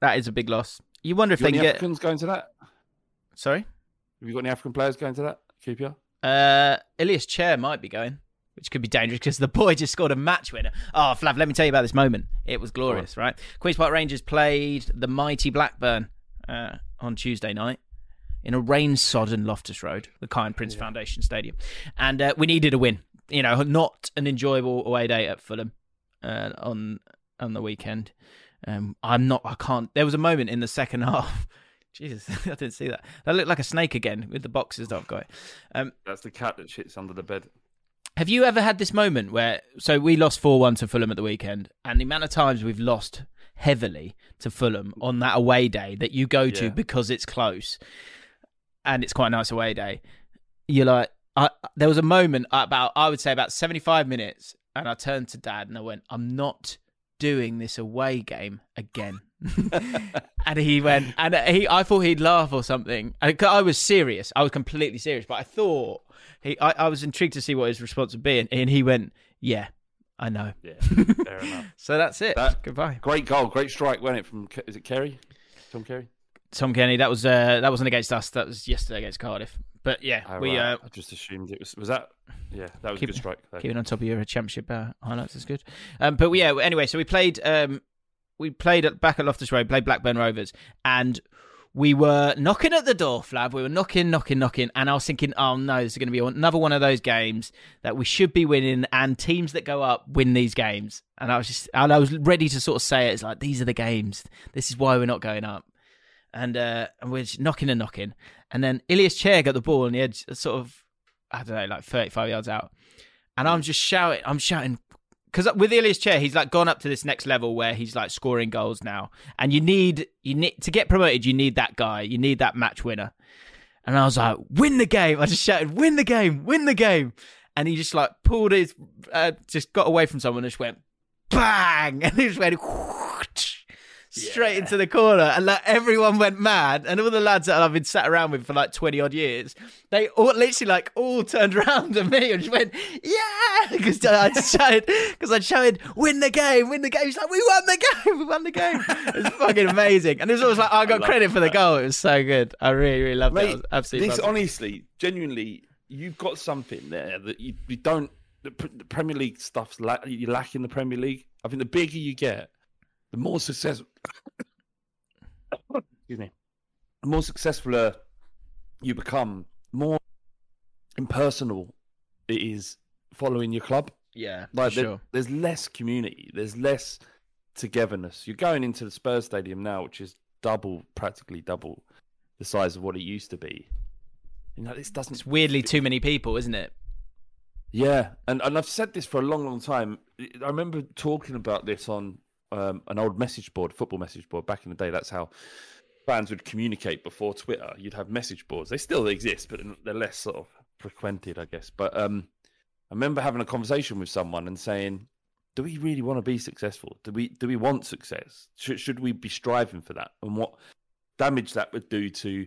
that is a big loss. You wonder if You they get. Africans going to that? Sorry, Have you got any African players going to that? QPR? uh, Ilias Chair might be going, which could be dangerous because the *laughs* boy just scored a match winner. Oh, Flav, let me tell you about this moment. It was glorious, right? Queens Park Rangers played the mighty Blackburn uh, on Tuesday night in a rain-sodden Loftus Road, the Kiyan Prince Foundation Stadium, and uh, we needed a win. You know, not an enjoyable away day at Fulham uh, on on the weekend. Um, I'm not. I can't. There was a moment in the second *laughs* half. Jesus, *laughs* I didn't see that. That looked like a snake again with the boxes that got. Um, That's the cat that shits under the bed. Have you ever had this moment where so we lost four one to Fulham at the weekend, and the amount of times we've lost heavily to Fulham on that away day that you go to Yeah. because it's close, and it's quite a nice away day. You're like, I, there was a moment about I would say about seventy five minutes, and I turned to Dad and I went, I'm not doing this away game again. *laughs* and he went, and he, I thought he'd laugh or something. And I was serious. I was completely serious, but I thought he, I, I was intrigued to see what his response would be, and, and he went, "Yeah, I know." Yeah, fair *laughs* enough. So that's it. That- Goodbye, Great goal, great strike, wasn't it? From is it Kerry? Tom Kerry? Tom Cairney. That was uh, that wasn't against us. That was yesterday against Cardiff. But yeah, Oh, we right. uh, I just assumed it was. Was that? Yeah, that was Keep- a good strike. though. keeping on top of your championship uh, highlights is good. Um, but yeah, anyway, so we played um, we played at, back at Loftus Road, played Blackburn Rovers, and we were knocking at the door, Flav. We were knocking, knocking, knocking, and I was thinking, oh no, this is going to be another one of those games that we should be winning, and teams that go up win these games. And I was just, and I was ready to sort of say it. It's like these are the games. This is why we're not going up. And uh, and we're knocking and knocking, and then Ilias Chair got the ball on the edge, sort of, I don't know, like thirty-five yards out, and I'm just shouting, I'm shouting, because with Ilias Chair, he's like gone up to this next level where he's like scoring goals now, and you need you need to get promoted. You need that guy. You need that match winner. And I was like, win the game! I just shouted, win the game, win the game! And he just like pulled his, uh, just got away from someone and just went bang, *laughs* and he just went whoosh, straight into the corner, and like everyone went mad, and all the lads that I've been sat around with for like twenty odd years, they all literally like all turned *laughs* around to me and just went, "Yeah!" Because I shouted, because I shouted, "Win the game, win the game!" He's like, "We won the game, we won the game!" It was fucking amazing, and it was always like I got love credit for the goal. It was so good. I really, really loved it. I Mate, was absolutely. this honestly, genuinely, you've got something there that you, you don't. The, the Premier League stuff's la- you lack in the Premier League. I think the bigger you get, the more successful. excuse me. The more successful uh, you become, more impersonal it is following your club. yeah, Like there- sure. there's less community, there's less togetherness. You're going into the Spurs stadium now, which is double, practically double the size of what it used to be. You know, this doesn't. It's weirdly too many people, isn't it? Yeah, and and I've said this for a long, long time. I remember talking about this on um, an old message board, football message board back in the day. That's how fans would communicate before Twitter. You'd have message boards. They still exist, but they're less sort of frequented, I guess. But um, I remember having a conversation with someone and saying, "Do we really want to be successful? Do we do we want success? Should should we be striving for that? And what damage that would do to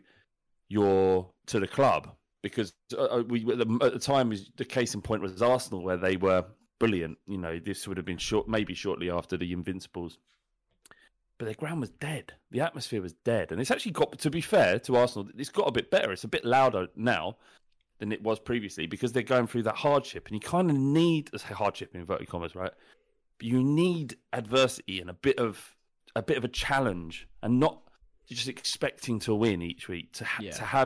your to the club?" Because uh, the, at the time, the case in point was Arsenal, where they were brilliant. You know, this would have been short, maybe shortly after the Invincibles. But their ground was dead. The atmosphere was dead, and it's actually got. To be fair to Arsenal, it's got a bit better. It's a bit louder now than it was previously because they're going through that hardship, and you kind of need say hardship in inverted commas, right? But you need adversity and a bit of a bit of a challenge, and not just expecting to win each week. To ha- Yeah. to have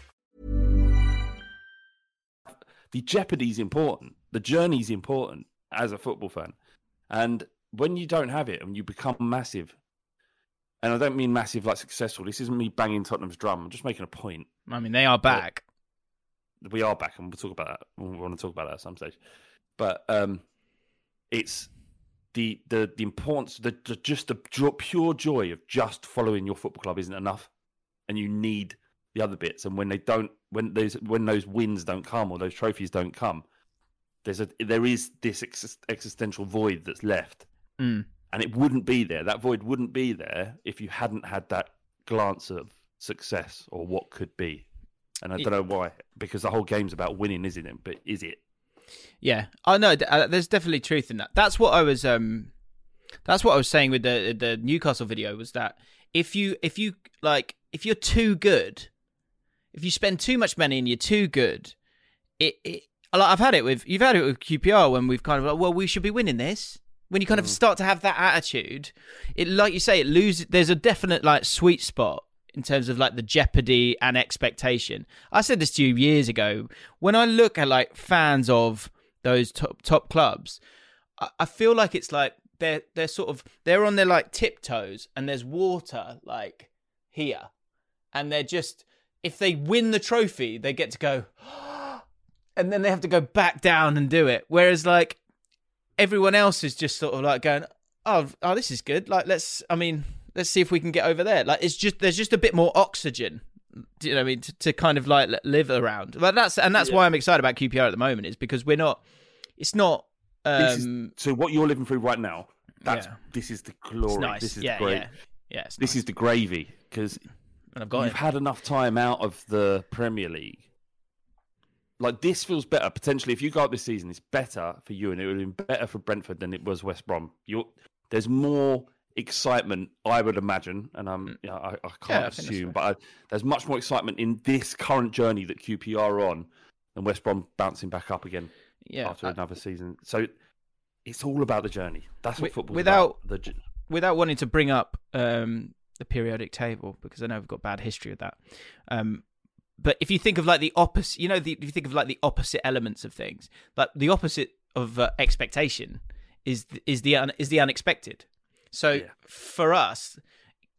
The jeopardy's important. The journey's important as a football fan. And when you don't have it and you become massive, and I don't mean massive like successful, this isn't me banging Tottenham's drum. I'm just making a point. I mean, they are back. We are back and we'll talk about that. We want to talk about that at some stage. But um, it's the, the, the importance, the, the just the pure joy of just following your football club isn't enough. And you need the other bits. And when they don't, when those when those wins don't come or those trophies don't come, there's a there is this ex- existential void that's left, Mm. and it wouldn't be there. That void wouldn't be there if you hadn't had that glance of success or what could be. And I It- don't know why, because the whole game's about winning, isn't it? But is it? Yeah. Oh know. uh, there's definitely truth in that. That's what I was um that's what I was saying with the the Newcastle video was that if you if you like if you're too good, if you spend too much money and you're too good, it, it I've had it with you've had it with QPR when we've kind of like, well, we should be winning this. When you kind of mm. start to have that attitude, it like you say, it loses. There's a definite like sweet spot in terms of like the jeopardy and expectation. I said this to you years ago. When I look at like fans of those top top clubs, I, I feel like it's like they're they're sort of they're on their like tiptoes and there's water like here, and they're just if they win the trophy, they get to go, *gasps* and then they have to go back down and do it. Whereas like everyone else is just sort of like going, oh, oh, this is good. Like let's, I mean, let's see if we can get over there. Like it's just there's just a bit more oxygen. Do you know what I mean? To, to kind of like live around. But that's and that's Yeah. why I'm excited about QPR at the moment is because we're not. It's not. This is- Um, so what you're living through right now, that's Yeah. this is the glory. nice. This is yeah, great. yeah, yeah. It's This nice. is the gravy because and I've got you've it. had enough time out of the Premier League. Like this feels better potentially. If you go up this season, it's better for you, and it would have been better for Brentford than it was West Brom. You're, there's more excitement, I would imagine, and know, I, I Mm. Yeah, I can't that's assume, fair. but I, there's much more excitement in this current journey that QPR are on than West Brom bouncing back up again Yeah, after I- another season. So it's all about the journey. That's what football's without- about. The, without wanting to bring up um, the periodic table because I know we've got bad history with that. Um, but if you think of like the opposite, you know, the, if you think of like the opposite elements of things, like the opposite of uh, expectation is is the un, is the unexpected. So Yeah. for us,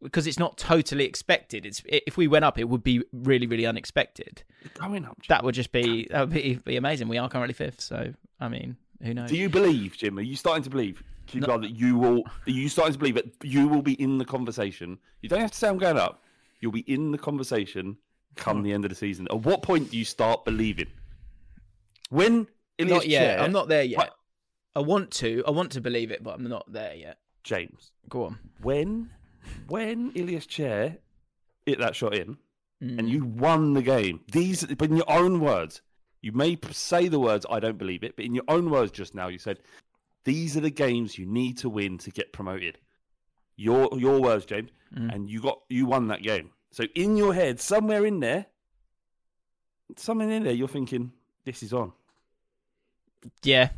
because it's not totally expected, it's if we went up, it would be really really unexpected. going up. Jim. That would just be that would be, be amazing. We are currently fifth, so I mean, who knows? Do you believe, Jim? Are you starting to believe, QPR, that you will? Are you starting to believe that you will be in the conversation? You don't have to say I'm going up. You'll be in the conversation come the end of the season. At what point do you start believing? When Ilias not yet. Chair- I'm not there yet. I want to. I want to believe it, but I'm not there yet. James. Go on. When when Ilias Chair hit that shot in Mm. and you won the game, these but in your own words, you may say the words "I don't believe it," but in your own words just now, you said these are the games you need to win to get promoted. Your your words, James, Mm. and you got you won that game. So in your head, somewhere in there, something in there, you're thinking this is on. Yeah.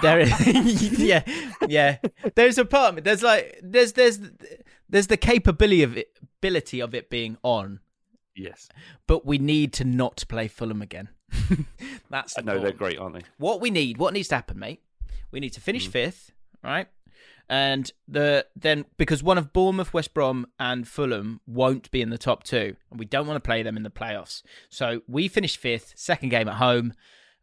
There is, *laughs* *laughs* yeah, yeah. There's a part. of me- There's like there's there's there's the capability of it, ability of it being on, Yes, but we need to not play Fulham again. *laughs* That's I know they're great, aren't they? What we need, what needs to happen, mate? We need to Mm. finish fifth, right? And the then because one of Bournemouth, West Brom, and Fulham won't be in the top two, and we don't want to play them in the playoffs. So we finish fifth, second game at home.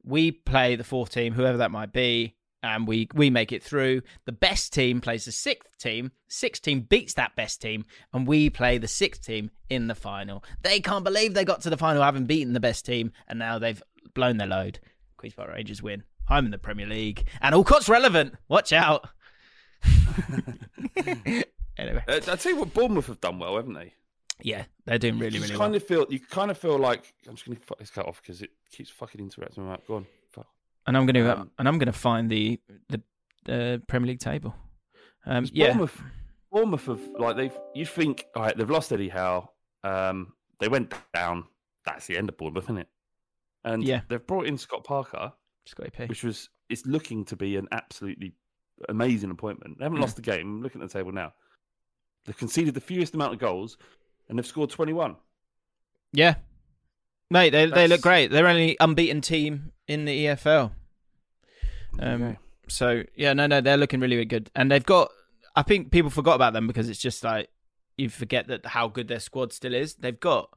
We play the fourth team, whoever that might be, and we we make it through. The best team plays the sixth team. Sixth team beats that best team, and we play the sixth team in the final. They can't believe they got to the final having beaten the best team, and now they've blown their load. Queens Park Rangers win. I'm in the Premier League, and Alcott's relevant. Watch out. *laughs* anyway, Uh, I tell you what, Bournemouth have done well, haven't they? yeah, they're doing really, you really just well. kind of feel you kind of feel like I'm just going to fuck this cut off because it keeps fucking interrupting me. Right, go on. Fuck. And I'm gonna um, and I'm gonna find the the, the Premier League table. Um, yeah, Bournemouth, Bournemouth have like they've. You think all right? They've lost Eddie Howe. Um, they went down. That's the end of Bournemouth, isn't it? And Yeah. they've brought in Scott Parker, Scotty P. which was it's looking to be an absolutely amazing appointment. They haven't Mm. lost the game. I'm looking at the table now. They've conceded the fewest amount of goals, and they've scored 21. Yeah, mate, they they look great. They're only unbeaten team in the EFL. Um, Okay. so yeah, no, no, they're looking really, really good, and they've got. I think people forgot about them because it's just like you forget that how good their squad still is. They've got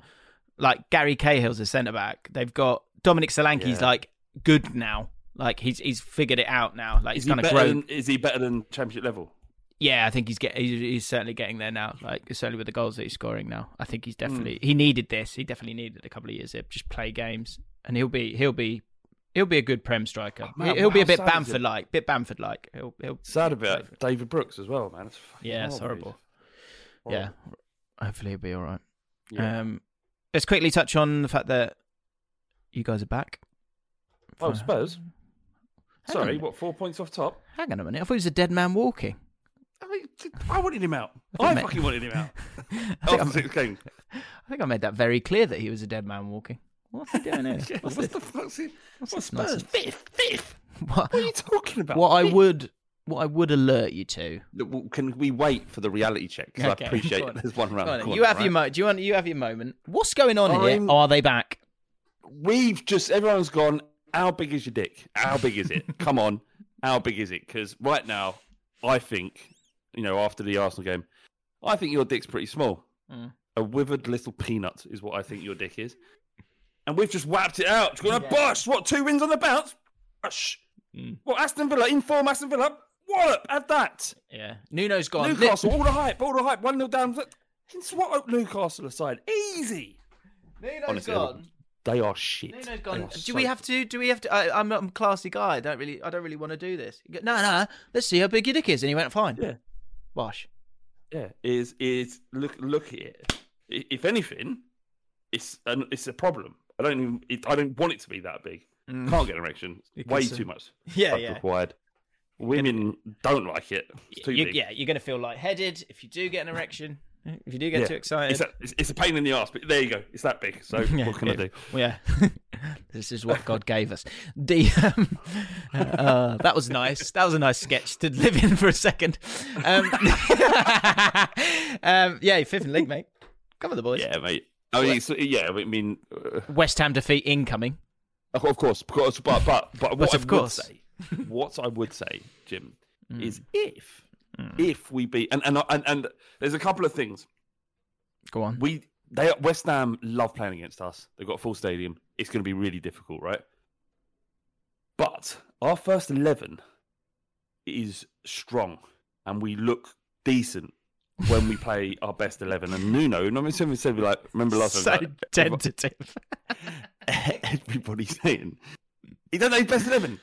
like Gary Cahill's a centre back. They've got Dominic Solanke's Yeah. like good now. Like he's he's figured it out now. Like Is he's he, kind of grown. than, is he better than Championship level? Yeah, I think he's get he's, he's certainly getting there now. Like certainly with the goals that he's scoring now, I think he's Hmm. definitely he needed this. He definitely needed a couple of years to just play games, and he'll be he'll be he'll be a good prem striker. Oh, man, he'll be a bit it? Bamford like, bit Bamford like. He'll he'll Sad about David Brooks as well, man. It's yeah, it's horrible. horrible. Yeah, hopefully he'll be all right. Yeah. Um, let's quickly touch on the fact that you guys are back. Oh, Spurs. Hang on a Sorry, what? Four points off top. Hang on a minute, I thought he was a dead man walking. I I wanted him out. I fucking wanted him out. *laughs* After six games. I think I made that very clear that he was a dead man walking. What's he doing here? *laughs* Yeah, What's what the fuck's it? What's What's Spurs? nonsense? Fifth, fifth. What, What are you talking about? what I would, what I would alert you to. Can we wait for the reality check? 'Cause Okay, *laughs* I appreciate on. there's one round. On, corner, you have your right? mo. Do you want? You have your moment. What's going on here? I'm- Are they back? We've just everyone's gone. How big is your dick? How big is it? *laughs* Come on, how big is it? Because right now, I think you know after the Arsenal game, I think your dick's pretty small. Mm. A withered little peanut is what I think your dick is. And we've just whapped it out. It's going to bosh. What two wins on the bounce? Bosh. Mm. What Aston Villa in form? Aston Villa. Wallop. Have that. Yeah, Nuno's gone. Newcastle. all the hype. All the hype. One 0 down. Swat Newcastle aside. Easy. Nuno's Honestly, gone. They are shit. Nuno's gone. are Do so we have to? Do we have to? I, I'm, I'm a classy guy. I don't really. I don't really want to do this. Go, no, no. Let's see how big your dick is. And he went fine. Yeah. Bosh. Yeah, is is look look at it. If anything, it's an, it's a problem. I don't even. It, I don't want it to be that big. Mm. Can't get an erection. *laughs* Because, Way too much. *laughs* yeah, yeah. required. Women don't like it. It's too You- big. yeah, you're going to feel lightheaded if you do get an erection. If you do get Yeah. too excited. It's a, it's, it's a pain in the ass, but there you go. It's that big. So *laughs* Yeah, what can I do? Yeah, *laughs* this is what God gave us. The um, *laughs* uh, that was nice. That was a nice sketch to live in for a second. Um, um, yeah, fifth in league, mate. Cover the boys. Yeah, mate. I mean, yeah. I mean, uh, West Ham defeat incoming. of course, of course, but but but what But I of course. would say, what I would say, Jim, Mm. is if Mm. if we beat and and and and there's a couple of things. Go on. We they West Ham love playing against us. They've got a full stadium. It's going to be really difficult, right? But our first eleven is strong, and we look decent when we play our best eleven. And Nuno, remember somebody said like, remember last so time? like, *laughs* tentative. *laughs* everybody's saying he doesn't know his best eleven.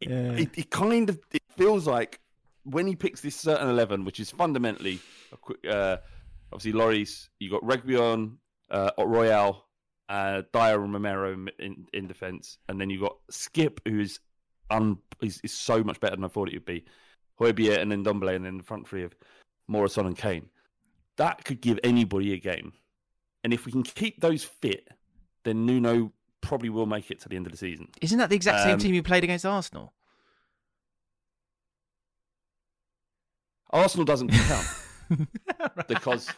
It, Yeah. it, it kind of it feels like when he picks this certain eleven, which is fundamentally a quick, uh, obviously Loris, you got Reguilon, uh, Royal, uh, Dier and Romero in, in, in defence, and then you got Skip, who is un is, is so much better than I thought it would be. Højbjerg and then Ndombele, and then the front three of Morrison and Kane. That could give anybody a game, and if we can keep those fit, then Nuno probably will make it to the end of the season. Isn't that the exact same Um, team you played against Arsenal? Arsenal doesn't *laughs* count because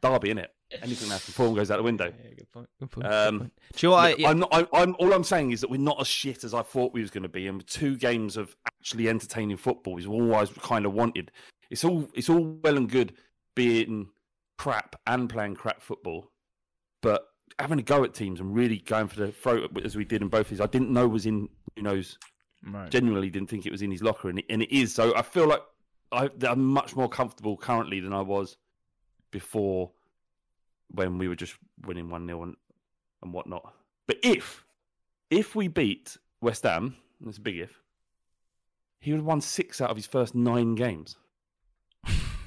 Derby in it. Anything that form goes out the window. Yeah, good point. Good point. Um, good point. Do you know? I, Look, I'm not. I, I'm all I'm saying is that we're not as shit as I thought we was going to be, and two games of actually entertaining football is all I kind of wanted. It's all. It's all well and good being crap and playing crap football, but having a go at teams and really going for the throat as we did in both these, I didn't know was in. Who knows? Right. Genuinely didn't think it was in his locker, and it, and it is. So I feel like I, I'm much more comfortable currently than I was before when we were just winning 1 0 and, and whatnot. But if if we beat West Ham, it's a big if, he would have won six out of his first nine games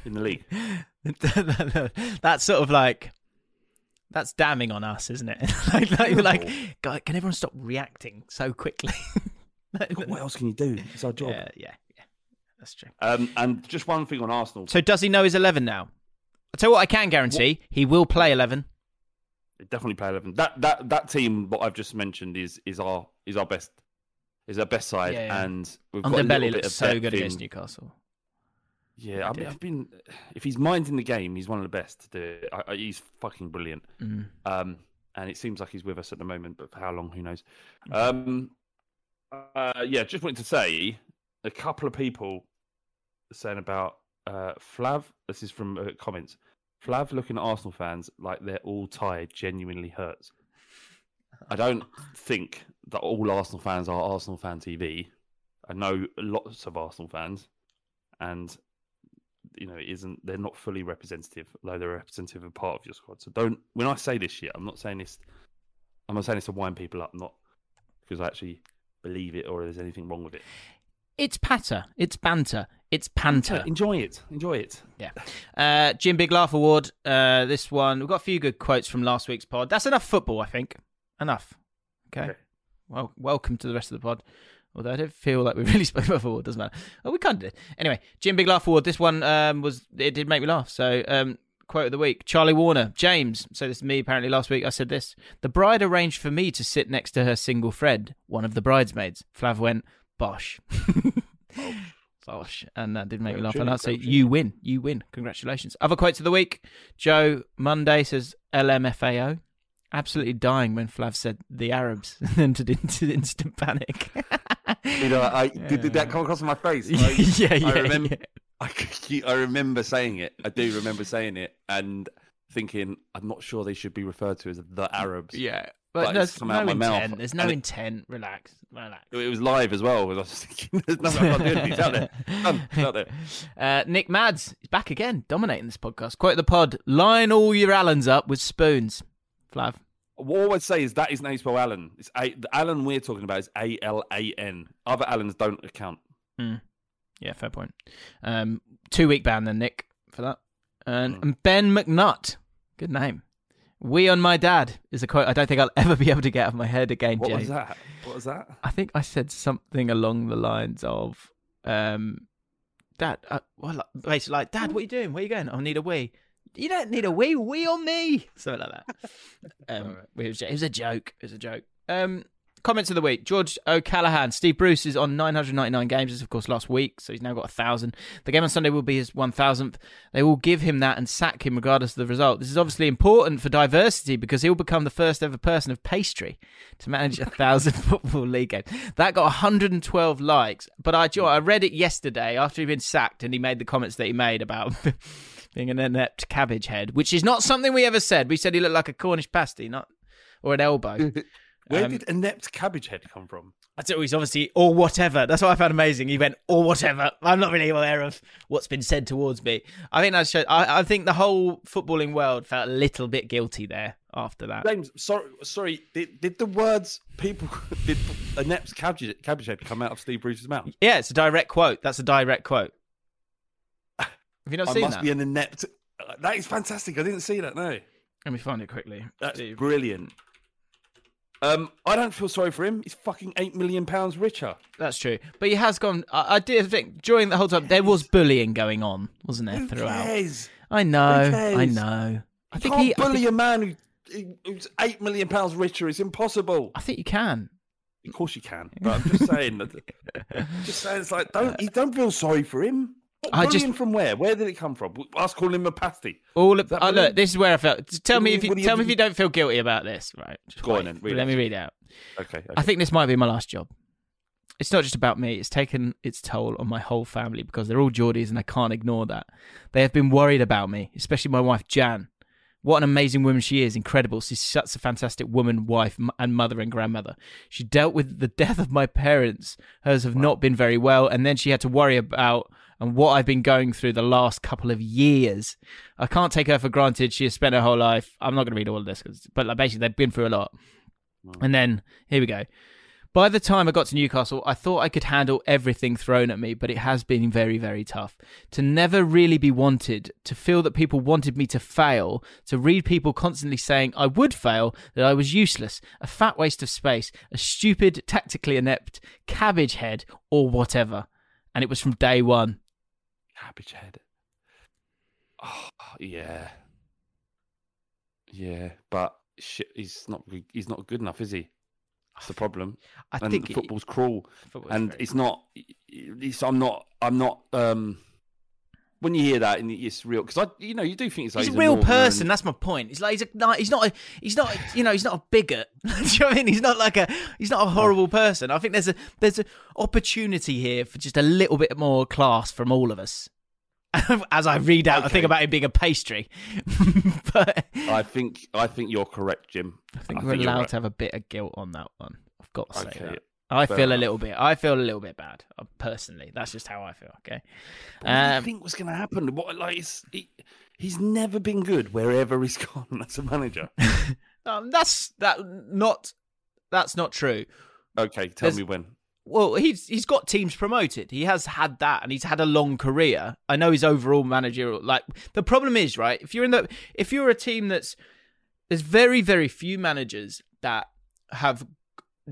in the league. *laughs* that's sort of like that's damning on us, isn't it? *laughs* like, like, like, God, can everyone stop reacting so quickly? *laughs* what else can you do? It's our job. yeah, yeah. That's true. Um, and just one thing on Arsenal. So does he know his eleven now? I'll tell you what I can guarantee: he will play eleven. definitely play eleven. That that that team what I've just mentioned is is our is our best is our best side, Yeah, yeah. and we've got a little bit of so good in- against Newcastle. Yeah, I've. I've been. If he's minding the game, he's one of the best. to do it. I, I, he's fucking brilliant. Mm. Um, and it seems like he's with us at the moment, but for how long, who knows? Um, uh, yeah, just wanted to say a couple of people saying about uh, Flav. This is from uh, comments. Flav looking at Arsenal fans like they're all tired genuinely hurts. I don't think that all Arsenal fans are Arsenal fan TV. I know lots of Arsenal fans, and you know, it isn't they're not fully representative, though they're representative of part of your squad. So don't when I say this shit, I'm not saying this I'm not saying this to wind people up, not because I actually believe it or there's anything wrong with it. It's patter. It's banter. It's panter. Enjoy it. Enjoy it. Yeah. Uh, Jim Big Laugh Award. Uh, this one, we've got a few good quotes from last week's pod. That's enough football, I think. Enough. Okay. Okay. Well, welcome to the rest of the pod. Although I don't feel like we really *laughs* spoke about football. Doesn't matter. Oh, we kind of did. Anyway, Jim Big Laugh Award. This one um, was it did make me laugh. So um, quote of the week: Charlie Warner, James. So this is me. Apparently last week I said this. The bride arranged for me to sit next to her single friend, one of the bridesmaids. Flav went bosh. *laughs* Bosh, and that did make me laugh. And I'd say you win, you win. Congratulations. Other quotes of the week: Joe Monday says LMFAO. Absolutely dying when Flav said the Arabs *laughs* and entered into instant panic. You know, I *laughs* did, did that come across my face? *laughs* I, yeah, yeah, I remember. yeah. I, I remember saying it. I do remember saying it and thinking, I'm not sure they should be referred to as the Arabs. Yeah, But there's no intent. There's no and it- intent. Relax, relax. It was live as well. I was just thinking, *laughs* there's nothing I can do. It's out there. Done. Out there. *laughs* Uh, Nick Mads is back again, dominating this podcast. Quote the pod: "Line all your Allens up with spoons." Flav. What I would say is that you spell Alan. It's a, the Allen we're talking about is A L A N. Other Allens don't account. Yeah, fair point. Um, two week ban then, Nick, for that. And, Hmm. and Ben McNutt, good name. We on my dad is a quote I don't think I'll *laughs* ever be able to get out of my head again. What Jay. was that? What was that? I think I said something along the lines of, um, "Dad, uh, well, basically like, Dad, what are you doing? Where are you going? I need a wee." You don't need a wee, wee on me, *laughs* something like that. *laughs* Um, it, was, it was a joke. It was a joke. Um, comments of the week: George O'Callaghan, Steve Bruce is on 999 games. This, of course, last week, so he's now got a thousand. The game on Sunday will be his 1000th. They will give him that and sack him regardless of the result. This is obviously important for diversity because he'll become the first ever person of pastry to manage a thousand *laughs* football league games. That got 112 likes, but I, I read it yesterday after he'd been sacked and he made the comments that he made about. *laughs* Being an inept cabbage head, which is not something we ever said. We said he looked like a Cornish pasty, not or an elbow. *laughs* Where Um, did inept cabbage head come from? I thought he's obviously or whatever. That's what I found amazing. He went or whatever. I'm not really aware of what's been said towards me. I think that showed. I, I think the whole footballing world felt a little bit guilty there after that. James, sorry, sorry. Did, did the words people *laughs* did inept cabbage cabbage head come out of Steve Bruce's mouth? Yeah, it's a direct quote. That's a direct quote. *laughs* Have you not I seen must that? be an inept. uh, That is fantastic. I didn't see that. No, Let me find it quickly. that's Steve. brilliant. Um, I don't feel sorry for him. He's fucking eight million pounds richer. That's true, but he has gone. I, I did think during the whole time there was bullying going on, wasn't there? Who throughout. cares? I know. I know. I You think can't he. Bully think, a man who, who- who's eight million pounds richer. It's impossible. I think you can. Of course you can, but I'm just saying. that- *laughs* just saying, it's like don't you don't feel sorry for him. I just- from where? Where did it come from? Us calling him a pasty. All of, look, this is where I felt. Tell me if you you- what do you tell me if you don't feel guilty about this. Right. Just Go on wait. then, read Let me read it out. Okay. okay. I think this might be my last job. It's not just about me. It's taken its toll on my whole family because they're all Geordies and I can't ignore that. They have been worried about me, especially my wife Jan. What an amazing woman she is. Incredible. She's such a fantastic woman, wife, and mother and grandmother. She dealt with the *laughs* death of my parents. Hers have not been very well. And then she had to worry about and what I've been going through the last couple of years. I can't take her for granted. She has spent her whole life. I'm not going to read all of this, 'cause- but like basically, they've been through a lot. And then here we go. By the time I got to Newcastle, I thought I could handle everything thrown at me, but it has been very, very tough. To never really be wanted, to feel that people wanted me to fail, to read people constantly saying I would fail, that I was useless, a fat waste of space, a stupid, tactically inept cabbage head, or whatever. And it was from day one. Cabbage head. Oh, yeah. Yeah, but shit, he's not. He's not good enough, is he? That's the problem. I and think it- football's cruel, Football's and it's not. It's, I'm not. I'm not. Um, when you hear that, and it's real because I, you know, you do think it's like He's a real person. That's my point. He's like he's a he's not a he's not a, you know he's not a bigot. *laughs* Do you know what I mean? He's not like a he's not a horrible person. I think there's a there's an opportunity here for just a little bit more class from all of us. *laughs* As I read out, I think Okay. about him being a pastry, *laughs* but I think. I think you're correct, Jim. I think I we're think allowed right. to have a bit of guilt on that one. I've got to say Okay, that. I fair feel a little bit. I feel a little bit bad uh, personally. That's just how I feel. Okay. What do you Um, think was going to happen? What like it's, he, he's never been good wherever he's *laughs* gone as a manager. *laughs* um, that's that not that's not true. Okay, tell There's- me when. Well, he's he's got teams promoted. He has had that, and he's had a long career. I know his overall managerial. Like the problem is, right? If you're in the, if you're a team that's, there's very very few managers that have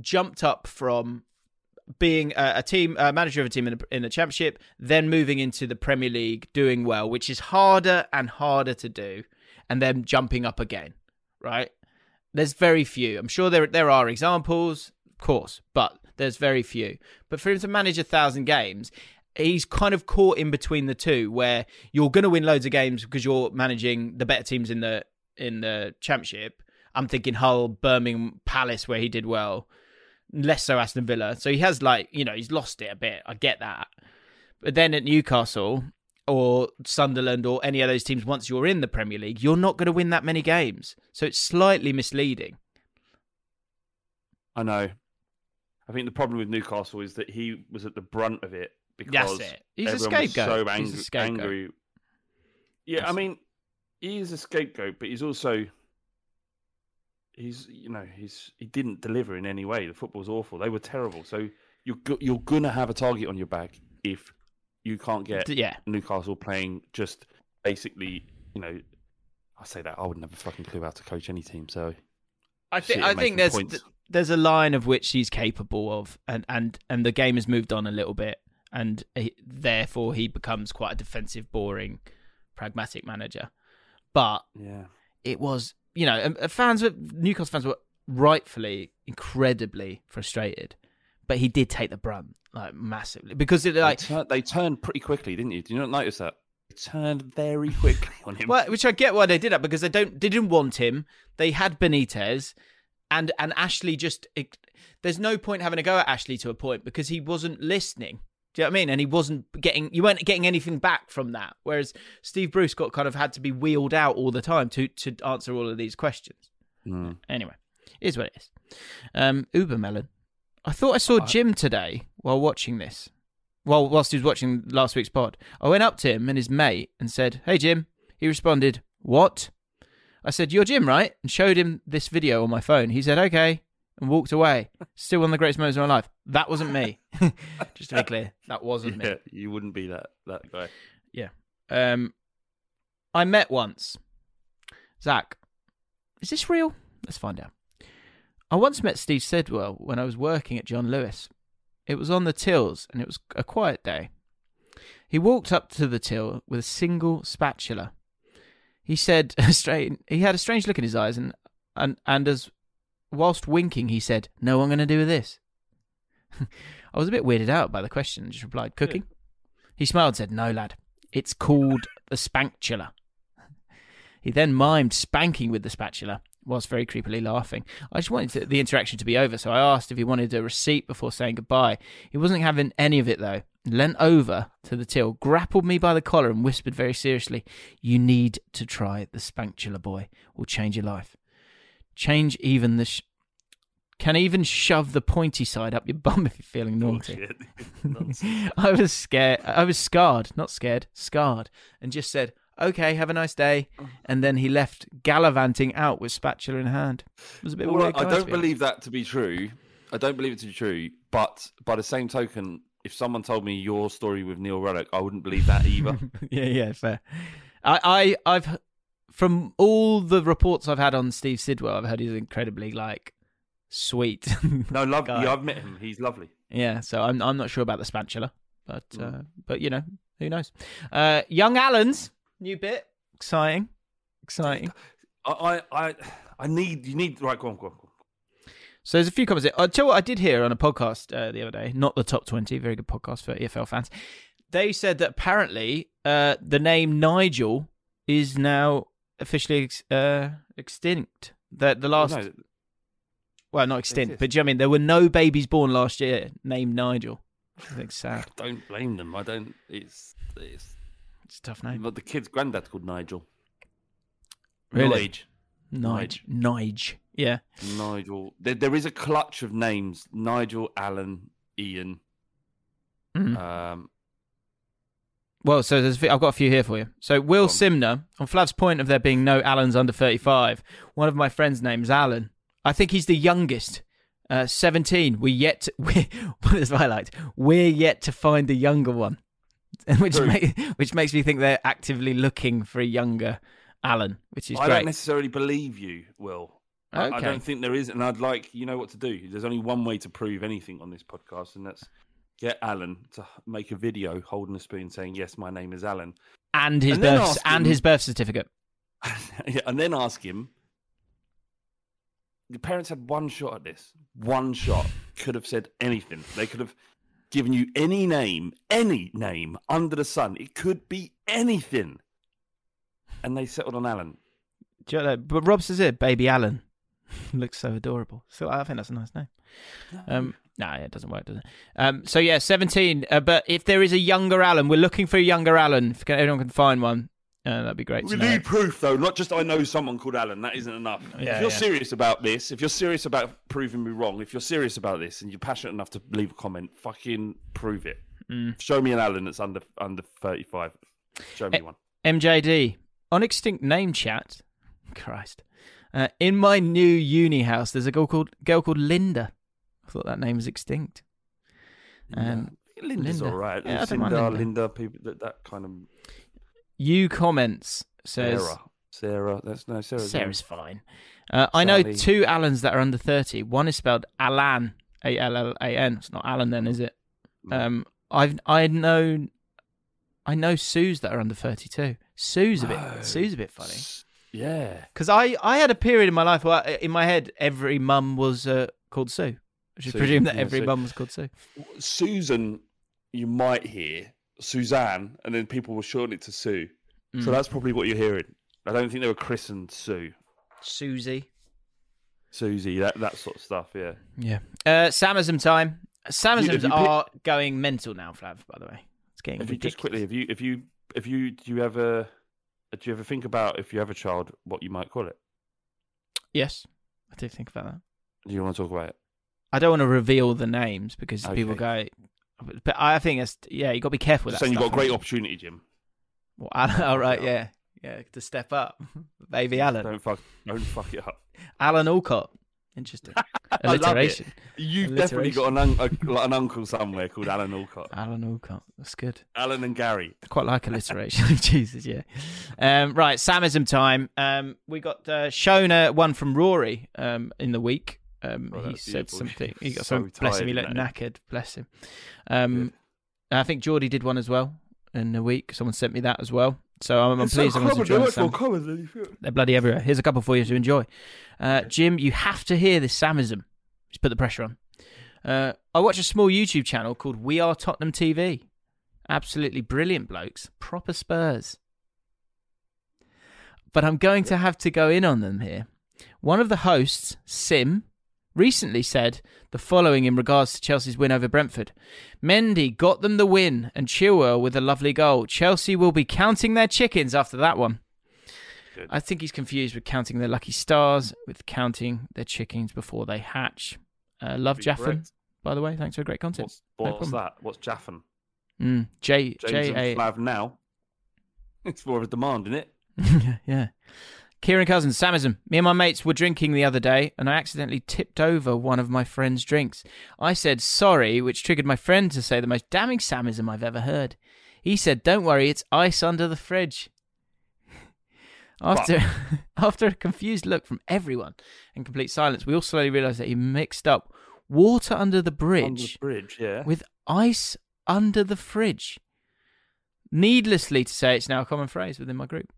jumped up from being a, a team a manager of a team in the, in the championship, then moving into the Premier League, doing well, which is harder and harder to do, and then jumping up again, right? There's very few. I'm sure there there are examples, of course, but there's very few. But for him to manage a thousand games, he's kind of caught in between the two, where you're going to win loads of games because you're managing the better teams in the in the championship. I'm thinking Hull, Birmingham, Palace, where he did well. Less so Aston Villa. So he has like you know he's lost it a bit. I get that. But then at Newcastle or Sunderland or any of those teams, once you're in the Premier League, you're not going to win that many games. So it's slightly misleading. I know. I think the problem with Newcastle is that he was at the brunt of it because That's it. He's a scapegoat. so He's a scapegoat. angry. Yeah, I mean, he is a scapegoat, but he's also he's you know he's he didn't deliver in any way. The football's awful. They were terrible. So you're go- you're gonna have a target on your back if you can't get yeah. Newcastle playing just basically. You know, I say that I wouldn't have a fucking clue how to coach any team. So I think I think there's points. there's a line of which he's capable of, and and and the game has moved on a little bit, and he, therefore he becomes quite a defensive, boring, pragmatic manager. But yeah, it was you know fans were Newcastle fans were rightfully incredibly frustrated, but he did take the brunt like massively because it like they, tur- they turned pretty quickly, didn't you? Did you not notice that? They turned very quickly on him. Well, which I get why they did that because they don't they didn't want him. They had Benitez, and and Ashley just it, there's no point having a go at Ashley to a point because he wasn't listening. Do you know what I mean? And he wasn't getting you weren't getting anything back from that. Whereas Steve Bruce got kind of had to be wheeled out all the time to to answer all of these questions. Mm. Anyway, is what it is. Um, Uber Melon. I thought I saw Jim today while watching this. Well, whilst he was watching last week's pod, I went up to him and his mate and said, "Hey, Jim." He responded, "What?" I said, "You're Jim, right?" And showed him this video on my phone. He said, "Okay," and walked away. Still one of the greatest moments of my life. That wasn't me. *laughs* Just to be clear, that wasn't me. Yeah, you wouldn't be that that guy. Yeah. Um, I met once. Zach, is this real? Let's find out. I once met Steve Sidwell when I was working at John Lewis. It was on the tills, and it was a quiet day. He walked up to the till with a single spatula. He said, *laughs* straight. He had a strange look in his eyes, and and and as whilst winking, he said, "No, I'm going to do this." *laughs* I was a bit weirded out by the question and just replied, "Cooking." He smiled and said, No, lad, it's called the spankula. *laughs* He then mimed spanking with the spatula, whilst very creepily laughing. I just wanted to, the interaction to be over, so I asked if he wanted a receipt before saying goodbye. He wasn't having any of it, though. Leant over to the till, grappled me by the collar, and whispered very seriously, You need to try the spankula, boy. Will change your life. Change even the. Sh- can even shove the pointy side up your bum *laughs* if you're feeling oh, naughty. Bullshit. *laughs* Nonsense. I was scared. I was scarred, not scared, scarred, and just said, "Okay, have a nice day." *sighs* And then he left, gallivanting out with spatula in hand. It was a bit Well, weird. I don't be believe that to be true. I don't believe it to be true. But by the same token, if someone told me your story with Neil Ruddock, I wouldn't believe that either. *laughs* yeah, yeah, fair. I, I, I've from all the reports I've had on Steve Sidwell, I've heard he's incredibly like sweet. *laughs* no, love. Yeah, I've met him. He's lovely. Yeah, so I'm I'm not sure about the spatula, but uh, but you know who knows. Uh, Young Allen's new bit, exciting, exciting. I, I, I, I need. You need. Right, go on, go on. Go on. So there's a few comments. I'll tell you what I did hear on a podcast uh, the other day, not the top 20, very good podcast for EFL fans. They said that apparently uh, the name Nigel is now officially ex- uh, extinct. That the last, No, well, not extinct, but do you know I mean there were no babies born last year named Nigel. I think *laughs* sad. don't blame them. I don't. It's. It's. It's a tough name. But the kid's granddad's called Nigel. Really? Nige. Nige. Nige. Yeah. Nigel. There, there is a clutch of names: Nigel, Alan, Ian. Mhm. Um, Well, so there's, I've got a few here for you. So Will on. Simner, on Flav's point of there being no Allens under 35, one of my friends' name's Alan. I think he's the youngest. Uh, 17. We're yet to, *laughs* we what is I liked? We're yet to find a younger one. *laughs* Which, True. ma- which makes me think they're actively looking for a younger Alan, which is I great. don't necessarily believe you, Will. I, I don't think there is, and I'd like you know what to do. There's only one way to prove anything on this podcast, and that's get Alan to make a video holding a spoon saying, "Yes, my name is Alan," And his And birth and him- his birth certificate. *laughs* And then ask him. Your parents had one shot at this. One shot could have said anything. They could have given you any name, any name under the sun. It could be anything, and they settled on Alan. You know, but Rob says it, baby Alan. *laughs* Looks so adorable. So I think that's a nice name. Um, no, it doesn't work, does it? Um, so yeah, seventeen. Uh, but if there is a younger Alan, we're looking for a younger Alan. If anyone can find one, uh, that'd be great. We need proof, though, not just I know someone called Alan. That isn't enough. Yeah, if you're yeah. serious about this, if you're serious about proving me wrong, if you're serious about this and you're passionate enough to leave a comment, fucking prove it. Mm. Show me an Alan that's under under 35. Show me Eh, one. MJD on extinct name chat. *laughs* Christ. Uh, in my new uni house, there's a girl called girl called Linda. I thought that name was extinct. Um, Linda's Linda. all right. Yeah, I Linda, Linda. Linda, people that, that kind of You comments says Sarah. Sarah. That's no Sarah's. Sarah's fine. Uh, I know two Allans that are under 30. One is spelled Alan, A L L A N. It's not Alan then, is it? Um, I've I know I know Sues that are under 32. Sue's a bit No. Sue's a bit funny. Yeah. Because I, I had a period in my life where in my head every mum was uh, called Sue. I should presume that yeah, every Sue. mum was called Sue. Susan, you might hear Suzanne, and then people will shorten it to Sue. Mm. So that's probably what you're hearing. I don't think they were christened Sue, Susie. Susie, that that sort of stuff. Yeah. Yeah. Uh, Samism time. Samisms you pick- are going mental now, Flav, by the way. It's getting If you just quickly, if you if you if you do you ever do you ever think about if you have a child, what you might call it? Yes, I did think about that. Do you want to talk about it? I don't want to reveal the names because people go. But I think it's yeah. You got to be careful with Just that. saying you've got a great opportunity, Jim. Well, Alan, *laughs* all right, yeah, yeah, to step up, *laughs* baby Alan, Don't fuck, don't fuck it up. Alan Alcott. Interesting *laughs* I love it. alliteration. You've definitely got an, un- a, an uncle somewhere called Alan Alcott. Alan Alcott. That's good. Alan and Gary. I quite like alliteration. Jesus, yeah. Um, right, Samism time. Um, we got uh, Shona one from Rory um, in the week. Um, Oh, he said *laughs* something. He got So some. Bless him. He looked knackered. Bless him. Um, I think Geordie did one as well in the week. Someone sent me that as well. So I'm, I'm pleased everyone's enjoying some. They're bloody everywhere. Here's a couple for you to enjoy. Uh, Jim, you have to hear this Samism. Just put the pressure on. Uh, I watch a small YouTube channel called We Are Tottenham TV. Absolutely brilliant blokes. Proper Spurs. But I'm going to have to go in on them here. One of the hosts, Sim, recently said the following in regards to Chelsea's win over Brentford. Mendy got them the win and Chilwell with a lovely goal. Chelsea will be counting their chickens after that one. I think he's confused with counting their lucky stars with counting their chickens before they hatch. Uh, love Jaffin, by the way. Thanks for a great content. What's, what's problem. that? What's Jaffin? Mm, J James J. Flav now. *laughs* It's more of a demand, isn't it? *laughs* yeah. Kieran Cousins, Samism. Me and my mates were drinking the other day, and I accidentally tipped over one of my friend's drinks. I said sorry, which triggered my friend to say the most damning Samism I've ever heard. He said, "Don't worry, it's ice under the fridge." *laughs* After *laughs* after a confused look from everyone and complete silence, we all slowly realised that he mixed up water under the bridge Under the bridge, yeah. with ice under the fridge. Needlessly to say, it's now a common phrase within my group.